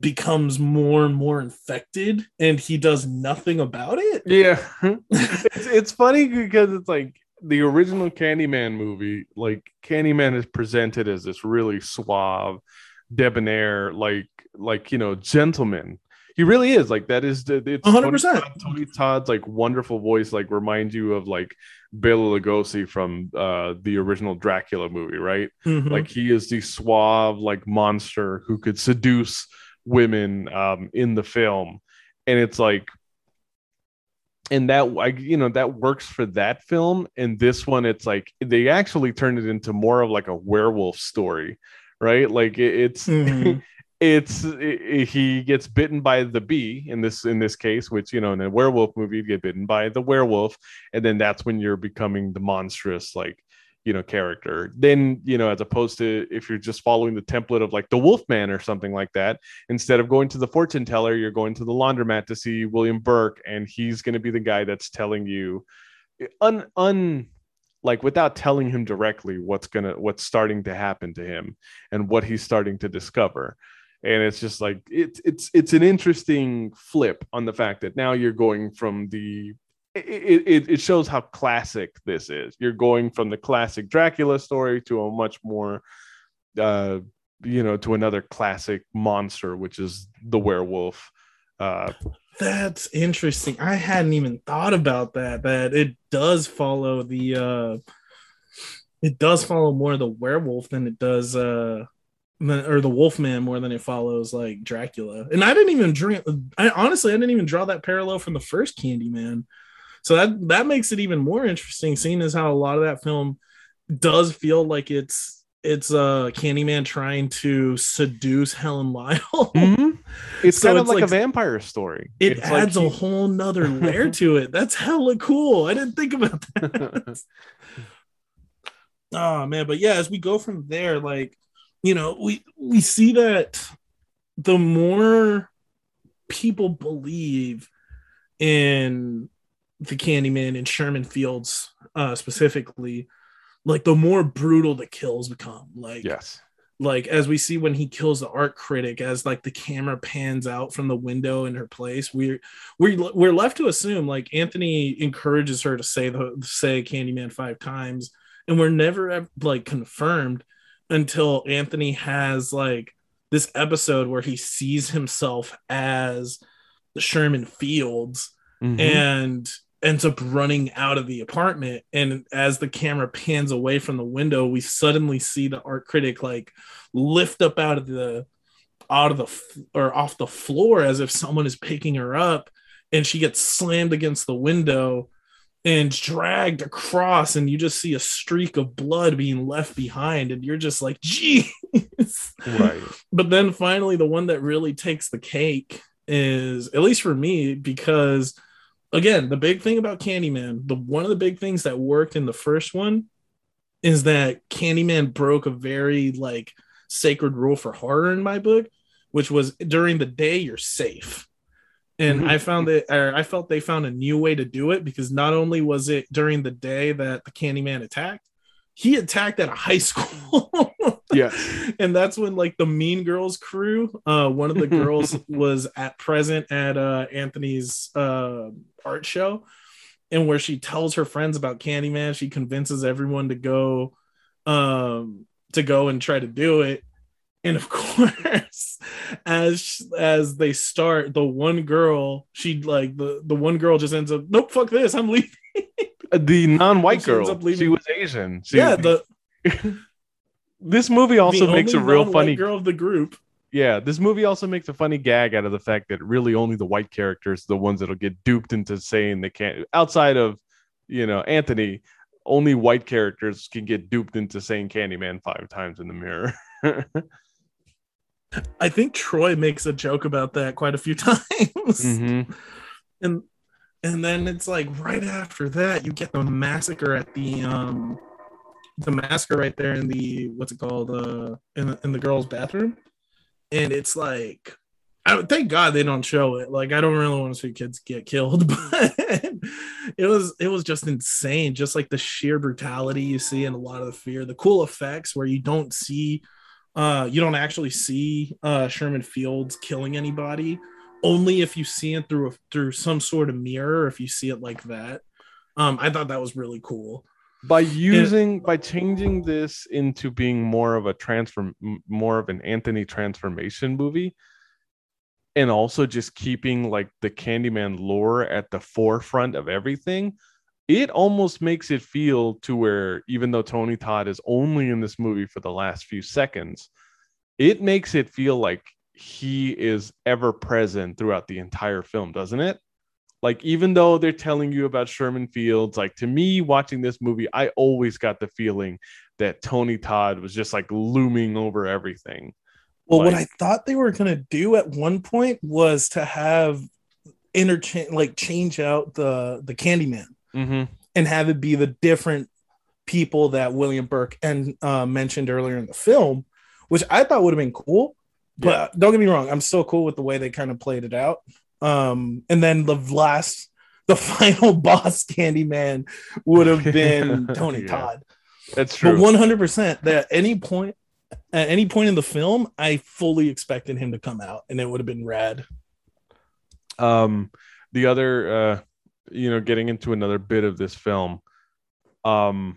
becomes more and more infected and he does nothing about it. Yeah. it's, it's funny because it's like the original Candyman movie, like Candyman is presented as this really suave, debonair, like like you know, gentleman. He really is like that. Is the it's 100%. Tony, Tony Todd's like wonderful voice, like reminds you of like Bela Lugosi from uh the original Dracula movie, right? Mhm. Like he is the suave like monster who could seduce women um in the film, and it's like and that I you know that works for that film. And this one it's like they actually turned it into more of like a werewolf story right? Like it, it's Mhm. it's it- it- he gets bitten by the bee in this in this case which you know in a werewolf movie you get bitten by the werewolf. And then that's when you're becoming the monstrous like you know character. Then you know as opposed to if you're just following the template of like the wolfman or something like that instead of going to the fortune teller you're going to the laundromat to see william burke and he's going to be the guy that's telling you un un like without telling him directly what's gonna what's starting to happen to him and what he's starting to discover. And it's just like it's it's it's an interesting flip on the fact that now you're going from the it, it, it shows how classic this is you're going from the classic dracula story to a much more uh you know to another classic monster which is the werewolf uh That's interesting. I hadn't even thought about that. That it does follow the uh it does follow more the werewolf than it does uh or the wolfman more than it follows like Dracula. And I didn't even dream I honestly I didn't even draw that parallel from the first Candyman. So that that makes it even more interesting seeing as how a lot of that film does feel like it's it's uh Candyman trying to seduce Helen Lyle. it's So kind of it's like, a vampire story it It's like adds a whole nother layer to it. That's hella cool. I didn't think about that. oh man, but yeah, as we go from there, like you know, we we see that the more people believe in the Candyman and Sherman Fields uh specifically, like the more brutal the kills become. Like yes like as we see when he kills the art critic as like the camera pans out from the window in her place we're we're, we're left to assume like anthony encourages her to say the say candyman five times and we're never like confirmed until anthony has like this episode where he sees himself as the sherman fields Mhm. and ends up running out of the apartment. And as the camera pans away from the window we suddenly see the art critic like lift up out of the out of the or off the floor as if someone is picking her up. And she gets slammed against the window and dragged across. And you just see a streak of blood being left behind. And you're just like geez right. But then finally the one that really takes the cake is at least for me because again the big thing about candyman the one of the big things that worked in the first one is that candyman broke a very like sacred rule for horror in my book which was during the day you're safe and Mhm. i found that or i felt they found a new way to do it because not only was it during the day that the candyman attacked he attacked at a high school. Yeah. and that's when like the mean girls crew uh one of the girls was at present at uh anthony's uh art show. And where she tells her friends about candyman she convinces everyone to go um to go and try to do it. And of course as as they start the one girl she like the the one girl just ends up nope fuck this i'm leaving the non-white She girl. she was asian. She- yeah the this movie also the makes a real funny girl of the group. Yeah this movie also makes a funny gag out of the fact that really only the white characters are the ones that'll get duped into saying they can't outside of you know anthony only white characters can get duped into saying candyman five times in the mirror. I think Troy makes a joke about that quite a few times. Mhm. And and then it's like right after that you get the massacre at the um the massacre right there in the what's it called uh in the, in the girls bathroom and it's like I thank God they don't show it. Like I don't really want to see kids get killed, but it was it was just insane. Just like the sheer brutality you see and a lot of the fear, the cool effects where you don't see uh you don't actually see uh Sherman Fields killing anybody only if you see it through a, through some sort of mirror if you see it like that. Um i thought that was really cool. By using by changing this into being more of a transform more of an Anthony transformation movie and also just keeping like the Candyman lore at the forefront of everything it almost makes it feel to where even though Tony Todd is only in this movie for the last few seconds it makes it feel like he is ever present throughout the entire film doesn't it like even though they're telling you about Sherman Fields, like to me watching this movie, I always got the feeling that Tony Todd was just like looming over everything. Well, like, what I thought they were gonna do at one point was to have interchange, like change out the the Candyman mm-hmm. and have it be the different people that William Burke and uh, mentioned earlier in the film, which I thought would have been cool. But yeah. don't get me wrong, I'm still cool with the way they kind of played it out. Um, and then the last, the final boss Candyman would have been Tony yeah. Todd. That's true. But 100 percent that at any point, at any point in the film, I fully expected him to come out, and it would have been rad. Um, the other, uh, you know, getting into another bit of this film, um,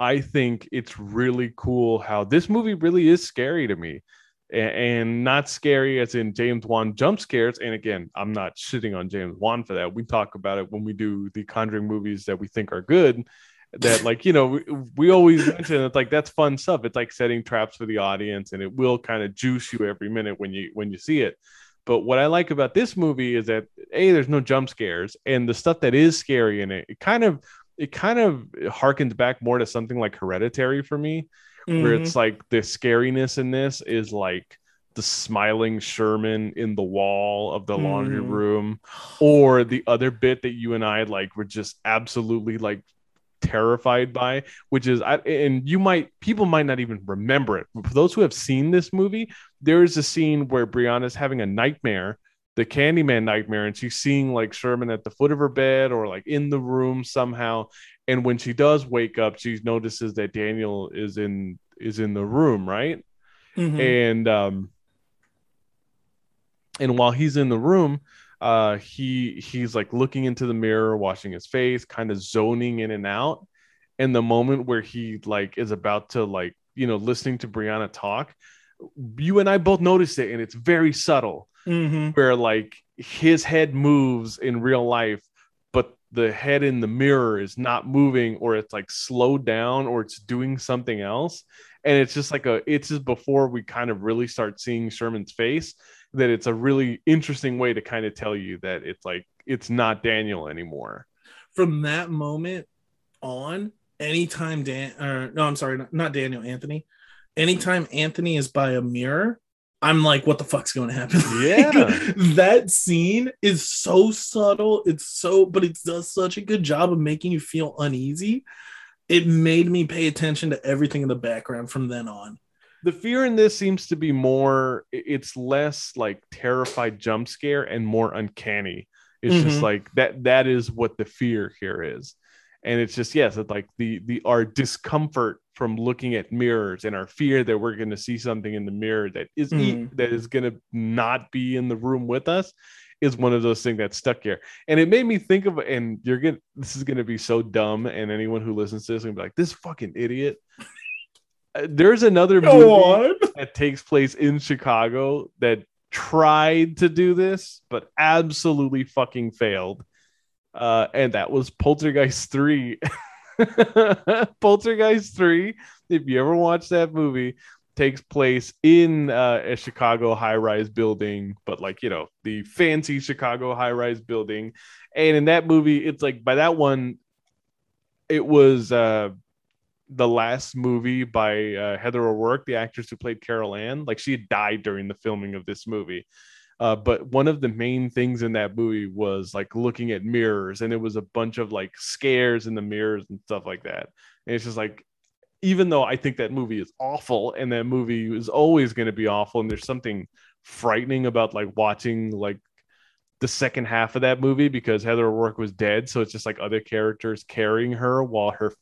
I think it's really cool how this movie really is scary to me and not scary as in James Wan jump scares. And again, I'm not shitting on James Wan for that. We talk about it when we do the Conjuring movies that we think are good. That like you know we, we always mention it's like that's fun stuff. It's like setting traps for the audience, and it will kind of juice you every minute when you when you see it. But what I like about this movie is that a there's no jump scares, and the stuff that is scary in it, it kind of it kind of harkens back more to something like Hereditary for me mm-hmm. where it's like the scariness in this is like the smiling Sherman in the wall of the laundry room, or the other bit that you and I like were just absolutely like terrified by, which is I and you might people might not even remember it. But for those who have seen this movie, there is a scene where Brianna's having a nightmare, the Candyman nightmare, and she's seeing like Sherman at the foot of her bed or like in the room somehow, and when she does wake up she notices that daniel is in is in the room right? Mm-hmm. and um and while he's in the room uh he he's like looking into the mirror washing his face kind of zoning in and out. And the moment where he like is about to like you know listening to brianna talk you and i both noticed it and it's very subtle mm-hmm. where like his head moves in real life but the head in the mirror is not moving or it's like slowed down or it's doing something else. And it's just like a it's just before we kind of really start seeing sherman's face that it's a really interesting way to kind of tell you that it's like it's not daniel anymore. From that moment on anytime dan or no i'm sorry not daniel anthony. Anytime anthony is by a mirror I'm like, what the fuck's going to happen? Yeah. that scene is so subtle. It's so, but it does such a good job of making you feel uneasy. It made me pay attention to everything in the background from then on. The fear in this seems to be more, it's less like terrified jump scare and more uncanny. It's mm-hmm. just like that, that is what the fear here is and it's just yes it's like the the our discomfort from looking at mirrors and our fear that we're going to see something in the mirror that is mm. that is going to not be in the room with us is one of those things that's stuck here and it made me think of and you're gonna this is gonna be so dumb and anyone who listens to this is going to be like this fucking idiot uh, there's another Go movie on. that takes place in chicago that tried to do this but absolutely fucking failed uh, and that was Poltergeist 3. Poltergeist 3, if you ever watch that movie, takes place in uh, a Chicago high rise building, but like, you know, the fancy Chicago high rise building. And in that movie, it's like by that one, it was uh, the last movie by uh, Heather O'Rourke, the actress who played Carol Anne. Like she had died during the filming of this movie. Uh, but one of the main things in that movie was like looking at mirrors, and it was a bunch of like scares in the mirrors and stuff like that. And it's just like, even though I think that movie is awful, and that movie is always going to be awful, and there's something frightening about like watching like the second half of that movie because Heather O'Rourke was dead, so it's just like other characters carrying her while her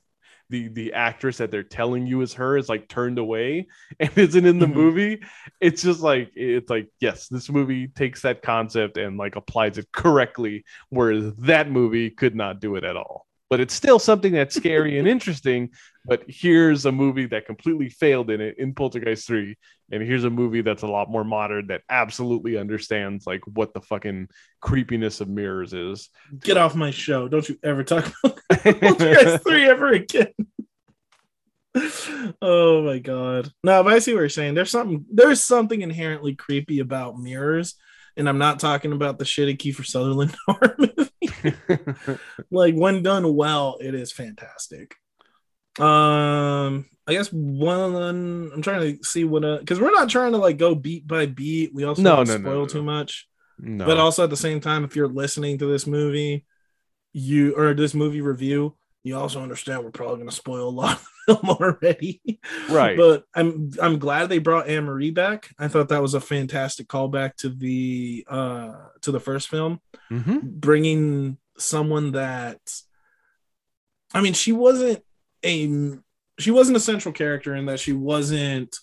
the the actress that they're telling you is her is like turned away and isn't in the mm-hmm. movie it's just like it's like yes this movie takes that concept and like applies it correctly whereas that movie could not do it at all but it's still something that's scary and interesting. But here's a movie that completely failed in it in Poltergeist 3. And here's a movie that's a lot more modern that absolutely understands like what the fucking creepiness of mirrors is. Get off my show. Don't you ever talk about Poltergeist 3 ever again. oh my god. No, but I see what you're saying. There's something there's something inherently creepy about mirrors. And I'm not talking about the shitty Kiefer Sutherland horror movie. like when done well, it is fantastic. Um, I guess one. I'm trying to see what because we're not trying to like go beat by beat. We also No, don't no, no, spoil no, too much. no. But also at the same time, if you're listening to this movie, you or this movie review, you also understand we're probably going to spoil a lot of the film already. Right. But I'm I'm glad they brought Anne Marie back. I thought that was a fantastic callback to the uh to the first film, Mhm. bringing someone that. I mean, she wasn't a she wasn't a central character in that she wasn't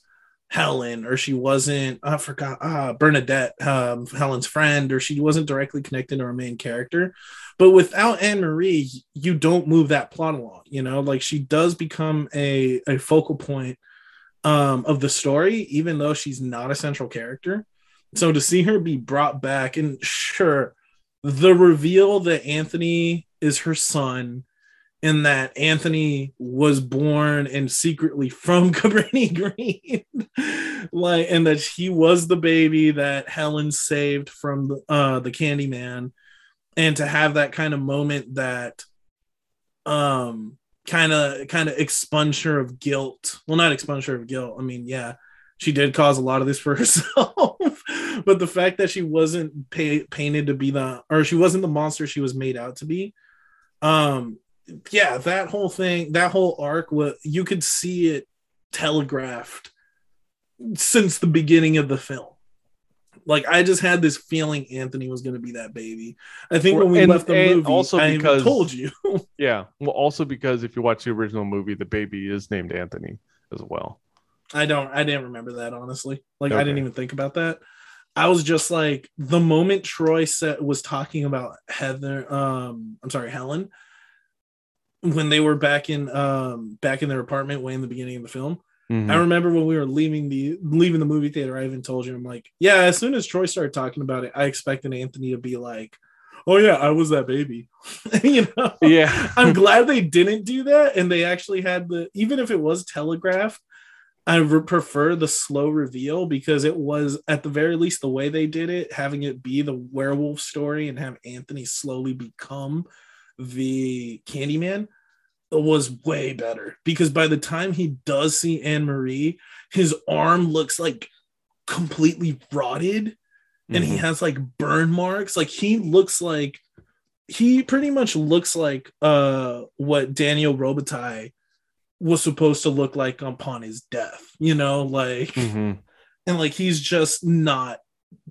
Helen or she wasn't I forgot uh Bernadette um Helen's friend or she wasn't directly connected to our main character but without Anne Marie you don't move that plot along you know? Like she does become a a focal point um of the story even though she's not a central character. So to see her be brought back and sure the reveal that Anthony is her son and that Anthony was born and secretly from Cabrini Green, like, and that he was the baby that Helen saved from the, uh, the Candyman, and to have that kind of moment that, um, kind of kind of expunge of guilt. Well, not expunge of guilt. I mean, yeah, she did cause a lot of this for herself, but the fact that she wasn't pa- painted to be the, or she wasn't the monster she was made out to be, um yeah, that whole thing, that whole arc, was you could see it telegraphed since the beginning of the film. Like I just had this feeling Anthony was going to be that baby. I think when we And- left the movie, also I because- told you. Yeah. Well, also because if you watch the original movie, the baby is named Anthony as well. I don't. I didn't remember that honestly. Like I didn't even think about that. I was just like the moment Troy said was talking about Heather. Um, I'm sorry, Helen. When they were back in um back in their apartment way in the beginning of the film, Mhm. I remember when we were leaving the leaving the movie theater. I even told you, I'm like, yeah. As soon as Troy started talking about it, I expected Anthony to be like, "Oh yeah, I was that baby," you know. yeah. I'm glad they didn't do that, and they actually had the even if it was telegraphed. I re- prefer the slow reveal because it was at the very least the way they did it, having it be the werewolf story and have Anthony slowly become the Candyman was way better because by the time he does see Anne Marie, his arm looks like completely rotted and he Mhm. has like burn marks. Like he looks like he pretty much looks like uh what Daniel Robitaille was supposed to look like upon his death, you know, like Mhm. and like he's just not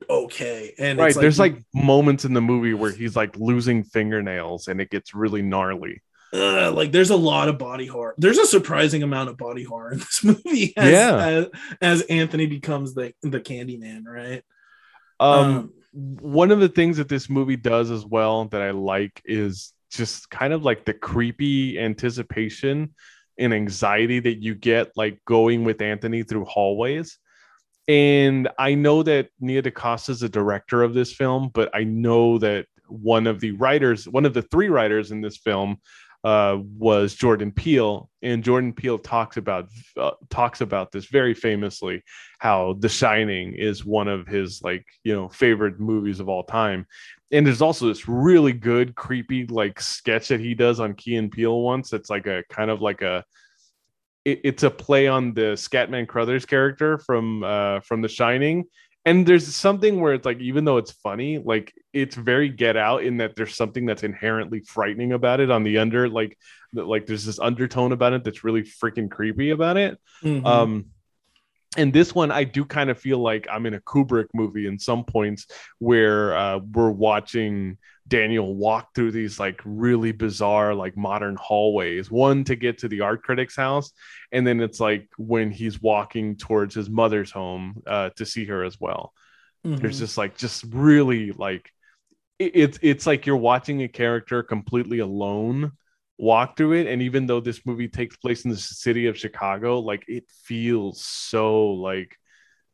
okay. And right. it's There's like moments in the movie where he's like losing fingernails and it gets really gnarly. Uh, like there's a lot of body horror. There's a surprising amount of body horror in this movie as, Yeah. as, as Anthony becomes the the Candyman, right? Um, one of the things that this movie does as well that I like is just kind of like the creepy anticipation and anxiety that you get like going with Anthony through hallways. And I know that Nia DaCosta is the director of this film, but I know that one of the writers, one of the three writers in this film, uh, was Jordan Peele, and Jordan Peele talks about uh, talks about this very famously how The Shining is one of his like you know favorite movies of all time. And there's also this really good creepy like sketch that he does on Key and Peele once. It's like a kind of like a it, it's a play on the Scatman Crothers character from uh from The Shining. And there's something where it's like even though it's funny, like it's very get out in that there's something that's inherently frightening about it on the under like like there's this undertone about it that's really freaking creepy about it. Mhm. Um, and this one, I do kind of feel like I'm in a Kubrick movie in some points where uh, we're watching Daniel walk through these like really bizarre, like modern hallways. One to get to the art critic's house, and then it's like when he's walking towards his mother's home uh, to see her as well. There's Mhm. just like just really like it, it's it's like you're watching a character completely alone walk through it and even though this movie takes place in the city of chicago like it feels so like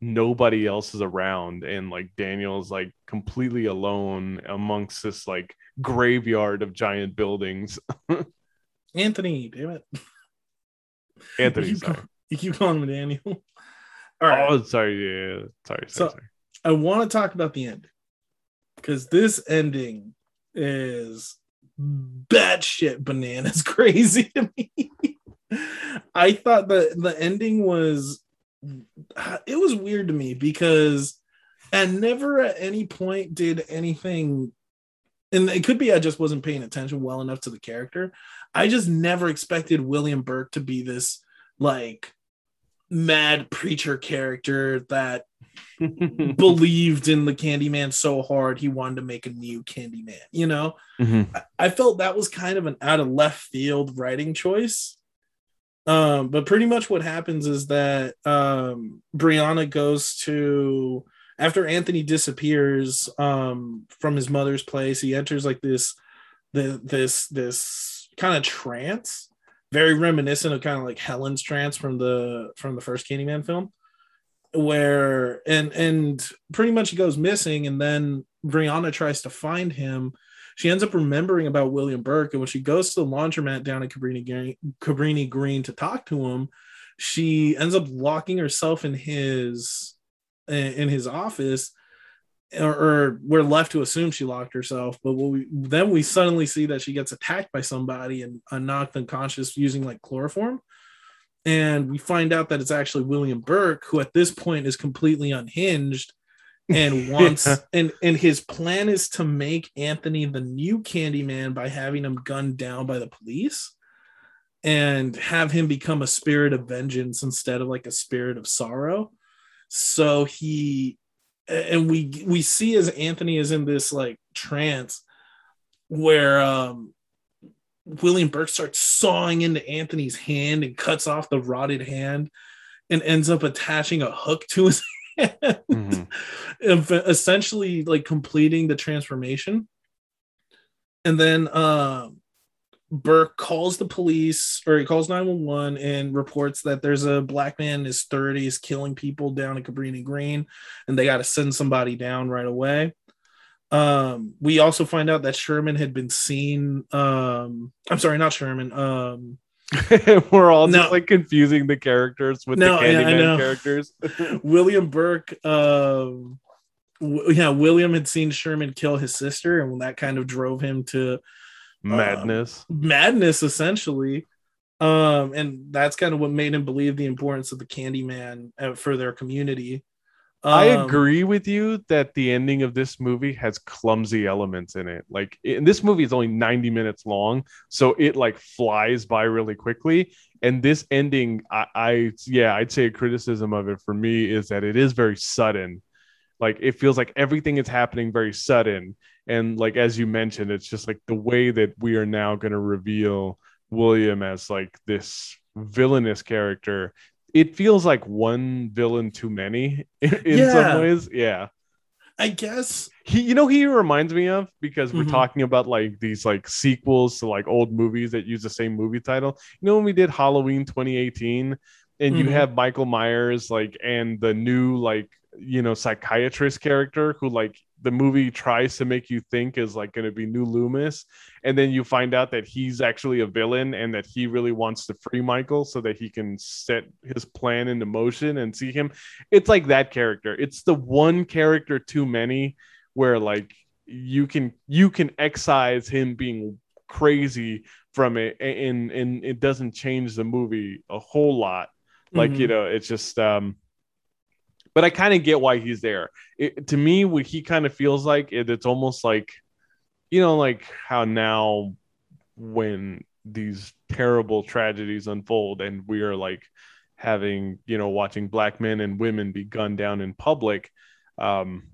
nobody else is around and like daniel's like completely alone amongst this like graveyard of giant buildings Anthony, damn it. anthony you, keep, sorry. you keep calling him Daniel. All right. oh sorry yeah, yeah. sorry sorry, So- sorry. I want to talk about the end because this ending is Mm. batshit bananas crazy to me. I thought the the ending was it was weird to me because and never at any point did anything and it could be I just wasn't paying attention well enough to the character. I just never expected William Burke to be this like mad preacher character that believed in the Candyman so hard he wanted to make a new Candyman. You know, Mhm. I, I felt that was kind of an out of left field writing choice. Um, but pretty much what happens is that um, Brianna goes to after Anthony disappears um, from his mother's place. He enters like this, the this this kind of trance, very reminiscent of kind of like Helen's trance from the from the first Candyman film where and and pretty much he goes missing and then Brianna tries to find him. She ends up remembering about William Burke, and when she goes to the laundromat down at Cabrini Green, Cabrini Green to talk to him, she ends up locking herself in his in his office, or, or we're left to assume she locked herself. But we then we suddenly see that she gets attacked by somebody and uh, knocked unconscious using like chloroform and we find out that it's actually William Burke, who at this point is completely unhinged and wants Yeah. and and his plan is to make Anthony the new Candyman by having him gunned down by the police and have him become a spirit of vengeance instead of like a spirit of sorrow. So he and we we see as Anthony is in this like trance where um William Burke starts sawing into Anthony's hand and cuts off the rotted hand and ends up attaching a hook to his hand, Mhm. essentially like completing the transformation. And then um Burke calls the police or he calls 911 and reports that there's a black man in his 30s killing people down at Cabrini Green and they got to send somebody down right away. Um, we also find out that Sherman had been seen. Um, I'm sorry, not Sherman. Um, We're all just like confusing the characters with No, the yeah, Candyman know. characters. William Burke. Um, w- yeah, William had seen Sherman kill his sister, and that kind of drove him to Madness. madness, essentially. Um, and that's kind of what made him believe the importance of the Candyman uh, for their community. I Um, agree with you that the ending of this movie has clumsy elements in it. Like, and this movie is only 90 minutes long, so it like flies by really quickly. And this ending, I, I yeah, I'd say a criticism of it for me is that it is very sudden. Like, it feels like everything is happening very sudden. And like as you mentioned, it's just like the way that we are now going to reveal William as like this villainous character it feels like one villain too many in Yeah. some ways. Yeah. I guess. He you know he reminds me of because we're Mhm. talking about like these like sequels to like old movies that use the same movie title. You know when we did Halloween 2018 and you Mhm. have Michael Myers like and the new like you know psychiatrist character who like the movie tries to make you think is like going to be new Loomis and then you find out that he's actually a villain and that he really wants to free Michael so that he can set his plan into motion and see him. It's like that character. It's the one character too many where like you can you can excise him being crazy from it and and it doesn't change the movie a whole lot. Like, Mhm. you know, it's just um but I kind of get why he's there. It, to me, what he kind of feels like it, it's almost like, you know, like how now when these terrible tragedies unfold and we are like having, you know, watching black men and women be gunned down in public, um,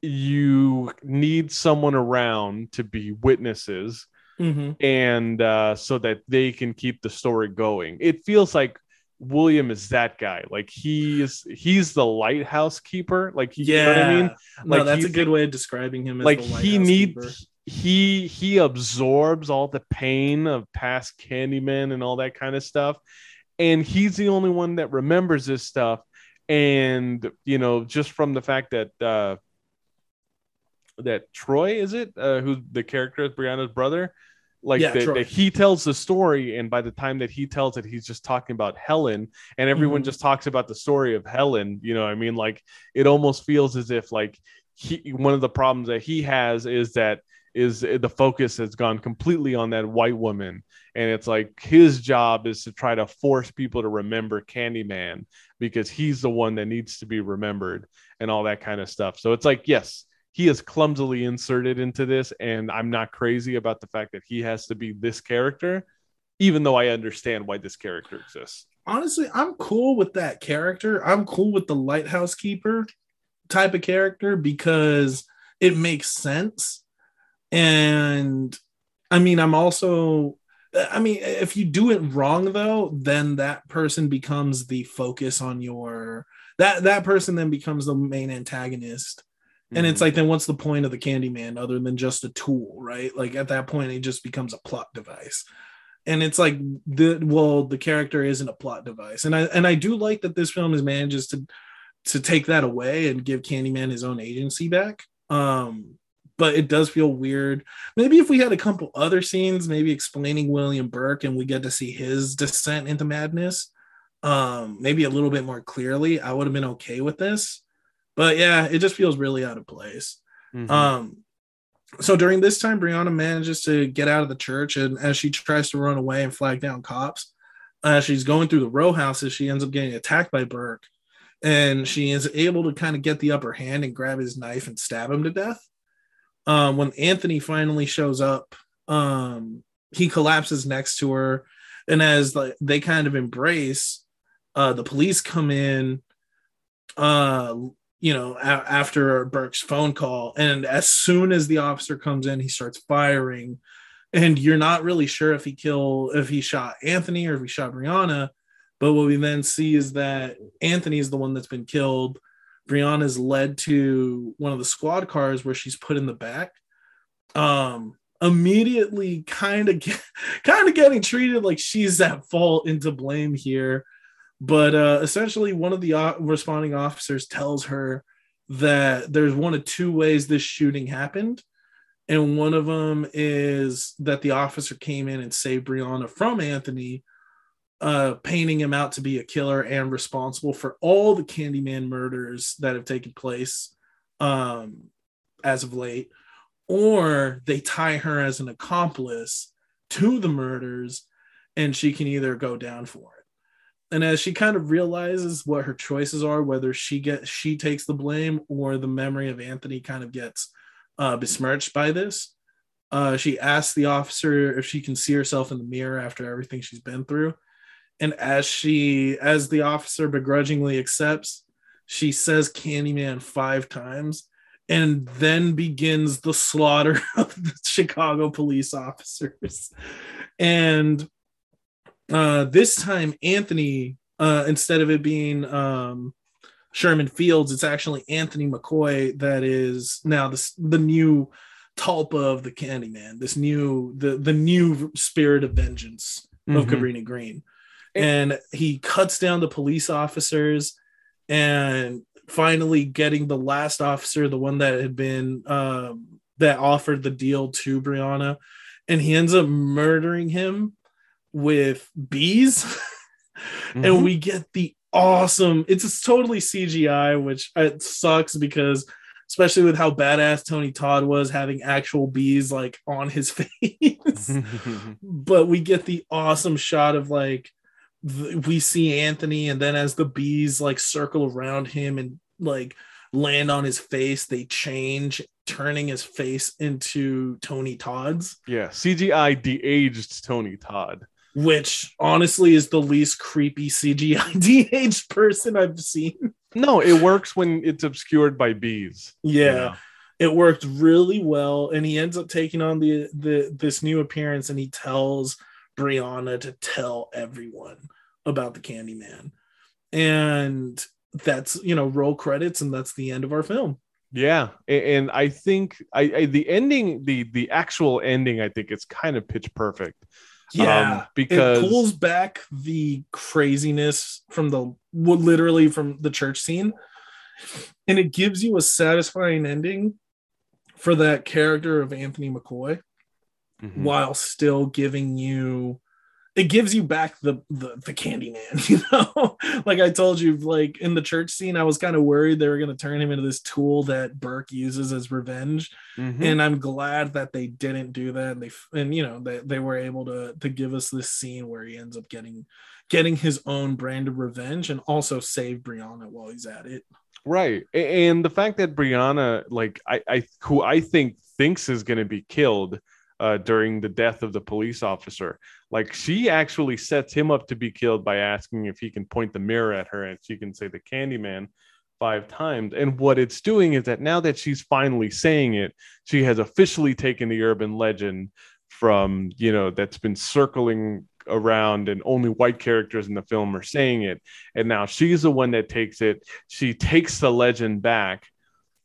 you need someone around to be witnesses Mhm. and uh, so that they can keep the story going. It feels like William is that guy. Like he is, he's the lighthouse keeper. Like, you Yeah, know what I mean? no, that's a good way of describing him. As Like he needs, keeper. he he absorbs all the pain of past Candyman and all that kind of stuff, and he's the only one that remembers this stuff. And you know, just from the fact that uh, that Troy is it, uh, who's the character is Brianna's brother, like Yeah, that, that he tells the story, and by the time that he tells it, he's just talking about Helen, and everyone Mhm. just talks about the story of Helen. You know, I mean, like it almost feels as if like he one of the problems that he has is that is the focus has gone completely on that white woman and it's like his job is to try to force people to remember candyman because he's the one that needs to be remembered and all that kind of stuff so it's like yes he is clumsily inserted into this and i'm not crazy about the fact that he has to be this character even though i understand why this character exists honestly, I'm cool with that character. I'm cool with the lighthouse keeper type of character because it makes sense. And I mean, I'm also, I mean, if you do it wrong though, then that person becomes the focus on your that that person then becomes the main antagonist. And it's like, then what's the point of the Candyman other than just a tool, right? Like at that point, it just becomes a plot device. And it's like the well, the character isn't a plot device, and I and I do like that this film is manages to to take that away and give Candyman his own agency back. Um, but it does feel weird. Maybe if we had a couple other scenes, maybe explaining William Burke, and we get to see his descent into madness, um, maybe a little bit more clearly, I would have been okay with this. But yeah, it just feels really out of place. Mhm. Um, so during this time, Brianna manages to get out of the church, and as she tries to run away and flag down cops, as she's going through the row houses, she ends up getting attacked by Burke, and she is able to kind of get the upper hand and grab his knife and stab him to death. Um, when Anthony finally shows up, um, he collapses next to her, and as like they kind of embrace, uh, the police come in. Uh, you know, a- after Burke's phone call. And as soon as the officer comes in, he starts firing. And you're not really sure if he killed, if he shot Anthony or if he shot Brianna. But what we then see is that Anthony is the one that's been killed. Brianna's led to one of the squad cars where she's put in the back. Um, immediately kind of kind of getting treated like she's at fault and to blame here but uh, essentially one of the o- responding officers tells her that there's one of two ways this shooting happened. And one of them is that the officer came in and saved brianna from anthony uh, painting him out to be a killer and responsible for all the candyman murders that have taken place um, as of late. Or they tie her as an accomplice to the murders and she can either go down for and as she kind of realizes what her choices are whether she gets she takes the blame or the memory of anthony kind of gets uh, besmirched by this uh, she asks the officer if she can see herself in the mirror after everything she's been through. And as she as the officer begrudgingly accepts she says candyman five times and then begins the slaughter of the chicago police officers. And uh, this time Anthony, uh, instead of it being um, Sherman Fields, it's actually Anthony McCoy that is now the the new Talpa of the Candyman, this new the the new spirit of vengeance of Mhm. Cabrini Green, and he cuts down the police officers, and finally getting the last officer, the one that had been um, that offered the deal to Brianna, and he ends up murdering him with bees Mhm. and we get the awesome it's totally cgi which it sucks because especially with how badass tony todd was having actual bees like on his face. But we get the awesome shot of like th- we see anthony and then as the bees like circle around him and like land on his face they change turning his face into tony todd's. Yeah cgi de-aged tony todd which honestly is the least creepy CGI de-aged person I've seen. no it works when it's obscured by bees you Yeah, know? it worked really well, and he ends up taking on the the this new appearance, and he tells Brianna to tell everyone about the Candyman, and that's you know roll credits, and that's the end of our film. Yeah, and I think I, I the ending, the the actual ending, I think it's kind of pitch perfect. Yeah, Um, because- it pulls back the craziness from the literally from the church scene, and it gives you a satisfying ending for that character of Anthony McCoy, Mhm. while still giving you. It gives you back the the, the Candyman, you know. like I told you, like in the church scene, I was kind of worried they were going to turn him into this tool that Burke uses as revenge Mhm. and I'm glad that they didn't do that. And they and you know they, they were able to to give us this scene where he ends up getting getting his own brand of revenge and also save Brianna while he's at it. Right. And the fact that Brianna, like I, I who I think thinks is gonna be killed uh during the death of the police officer, like she actually sets him up to be killed by asking if he can point the mirror at her and she can say the Candyman five times. And what it's doing is that now that she's finally saying it, she has officially taken the urban legend from, you know, that's been circling around and only white characters in the film are saying it. And now she's the one that takes it. She takes the legend back.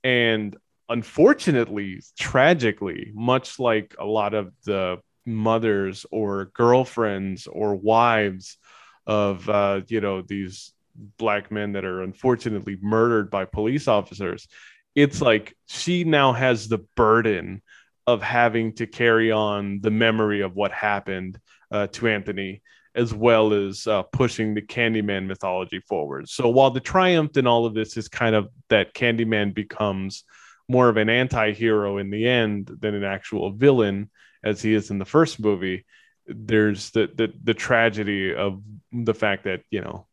And unfortunately, tragically, much like a lot of the mothers or girlfriends or wives of, uh, you know, these black men that are unfortunately murdered by police officers, it's like she now has the burden of having to carry on the memory of what happened uh, to Anthony, as well as uh, pushing the Candyman mythology forward. So while the triumph in all of this is kind of that Candyman becomes more of an anti-hero in the end than an actual villain, as he is in the first movie, there's the the, the tragedy of the fact that you know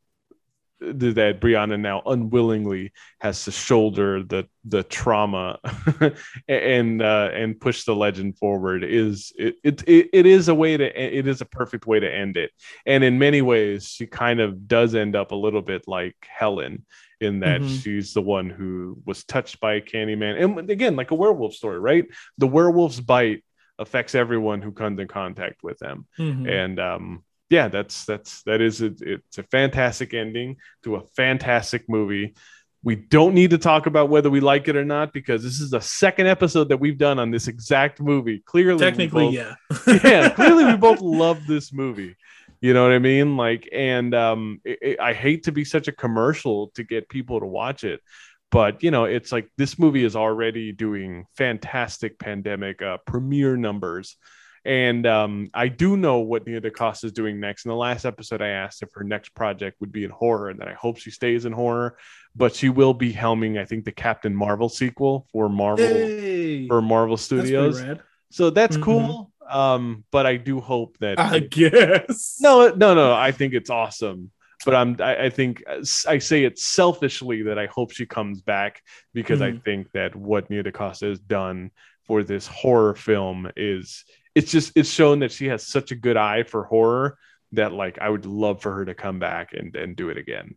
th- that Brianna now unwillingly has to shoulder the the trauma and uh, and push the legend forward is it it it is a way to it is a perfect way to end it. And in many ways she kind of does end up a little bit like Helen in that Mhm. she's the one who was touched by a Candyman and again like a werewolf story right the werewolf's bite affects everyone who comes in contact with them Mhm. and um yeah that's that's that is a, it's a fantastic ending to a fantastic movie we don't need to talk about whether we like it or not because this is the second episode that we've done on this exact movie clearly Technically, both- yeah. yeah clearly we both love this movie you know what i mean like and um it, it- i hate to be such a commercial to get people to watch it but you know it's like this movie is already doing fantastic pandemic uh, premiere numbers and um, I do know what Nia DaCosta is doing next. In the last episode, I asked if her next project would be in horror, and that I hope she stays in horror. But she will be helming, I think, the Captain Marvel sequel for Marvel Hey, for Marvel Studios. rad. So that's Mhm. cool. Um, but I do hope that I guess. no, no, no. I think it's awesome. But I'm, I, I think I say it selfishly that I hope she comes back because I Mhm. think that what Nia DaCosta has done for this horror film is it's just it's shown that she has such a good eye for horror that like I would love for her to come back and and do it again.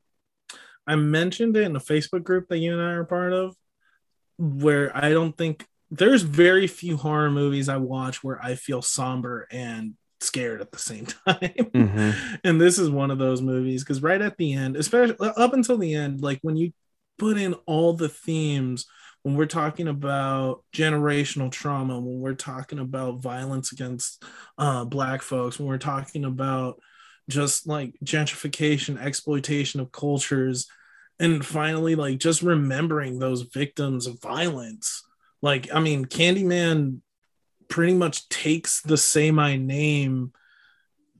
I mentioned it in a Facebook group that you and I are part of, where I don't think there's very few horror movies I watch where I feel somber and scared at the same time. and this is one of those movies because right at the end, especially up until the end, like when you put in all the themes, when we're talking about generational trauma, when we're talking about violence against uh, Black folks, when we're talking about just like gentrification, exploitation of cultures, and finally, like just remembering those victims of violence. Like, I mean, Candyman pretty much takes the Say My Name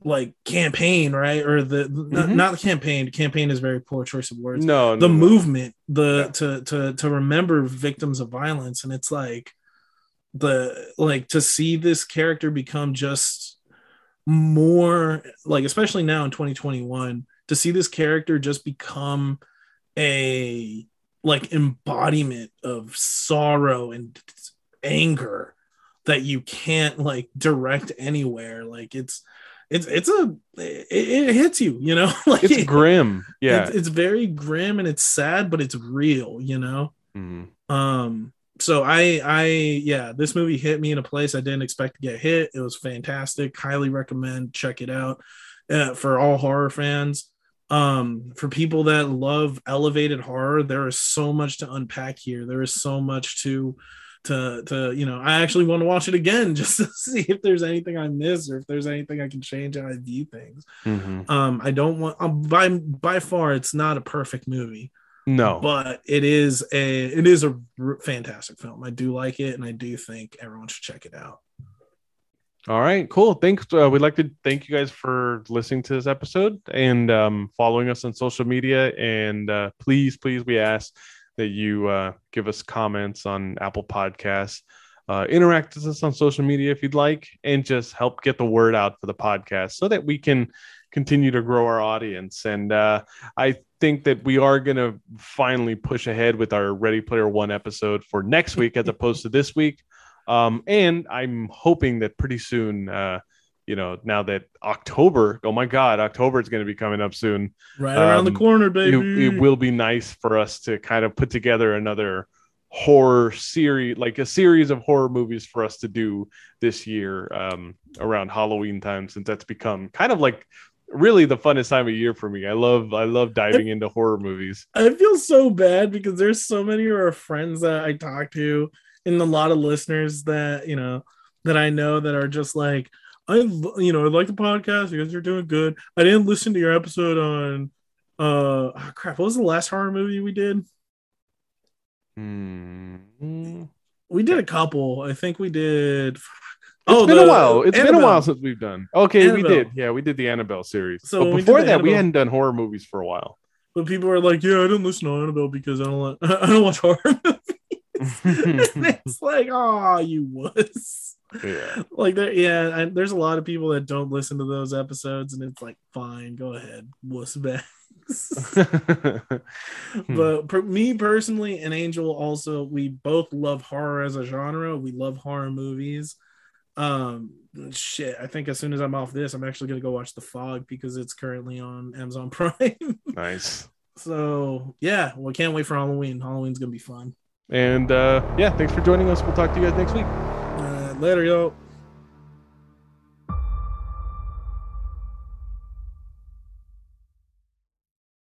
like campaign, right? Or the not, Mhm. not the campaign. Campaign is very poor choice of words. No, the no. movement, the Yeah. to to to remember victims of violence, and it's like the like to see this character become just more like especially now in 2021 to see this character just become a like embodiment of sorrow and anger that you can't like direct anywhere. Like it's it's it's a it, it hits you you know? Like It's grim. Yeah. it's, it's very grim and it's sad but it's real you know? Mhm. um so i i yeah this movie hit me in a place i didn't expect to get hit. It was fantastic. Highly recommend. Check it out uh, for all horror fans um for people that love elevated horror there is so much to unpack here there is so much to to to you know i actually want to watch it again just to see if there's anything i miss or if there's anything i can change how i view things Mhm. um i don't want um, by by far it's not a perfect movie No. but it is a it is a fantastic film i do like it and i do think everyone should check it out All right, cool. Thanks. Uh, we'd like to thank you guys for listening to this episode and um, following us on social media. And uh, please, please, we ask that you uh, give us comments on Apple Podcasts, uh, interact with us on social media if you'd like, and just help get the word out for the podcast so that we can continue to grow our audience. And uh, I think that we are going to finally push ahead with our Ready Player One episode for next week as opposed to this week. Um, and I'm hoping that pretty soon, uh, you know, now that October, oh my God, October is going to be coming up soon. right around the Um, corner It, baby it will be nice for us to kind of put together another horror series, like a series of horror movies for us to do this year um, around Halloween time, since that's become kind of like really the funnest time of year for me. I love, I love diving into horror movies. I feel so bad because there's so many of our friends that I talk to and a lot of listeners that, you know, that I know that are just like, I, you know, I like the podcast. Because You guys are doing good. I didn't listen to your episode on, uh, oh, crap. What was the last horror movie we did? Hmm. We did a couple. I think we did. It's Oh, been a while. It's been a while since we've done. Okay, we did. Yeah, we did the Annabelle series. So but when we before that, we hadn't done horror movies for a while. But people are like, yeah, I didn't listen to Annabelle because I don't like, I don't watch horror movies. it's like, oh, you wuss. yeah. like there yeah and there's a lot of people that don't listen to those episodes and it's like fine go ahead wuss bags Hmm. but per, me personally and angel also we both love horror as a genre we love horror movies um shit i think as soon as i'm off this i'm actually gonna go watch the fog because it's currently on amazon prime nice. so yeah well can't wait for halloween halloween's gonna be fun And uh, yeah, thanks for joining us. We'll talk to you guys next week. uh, later yo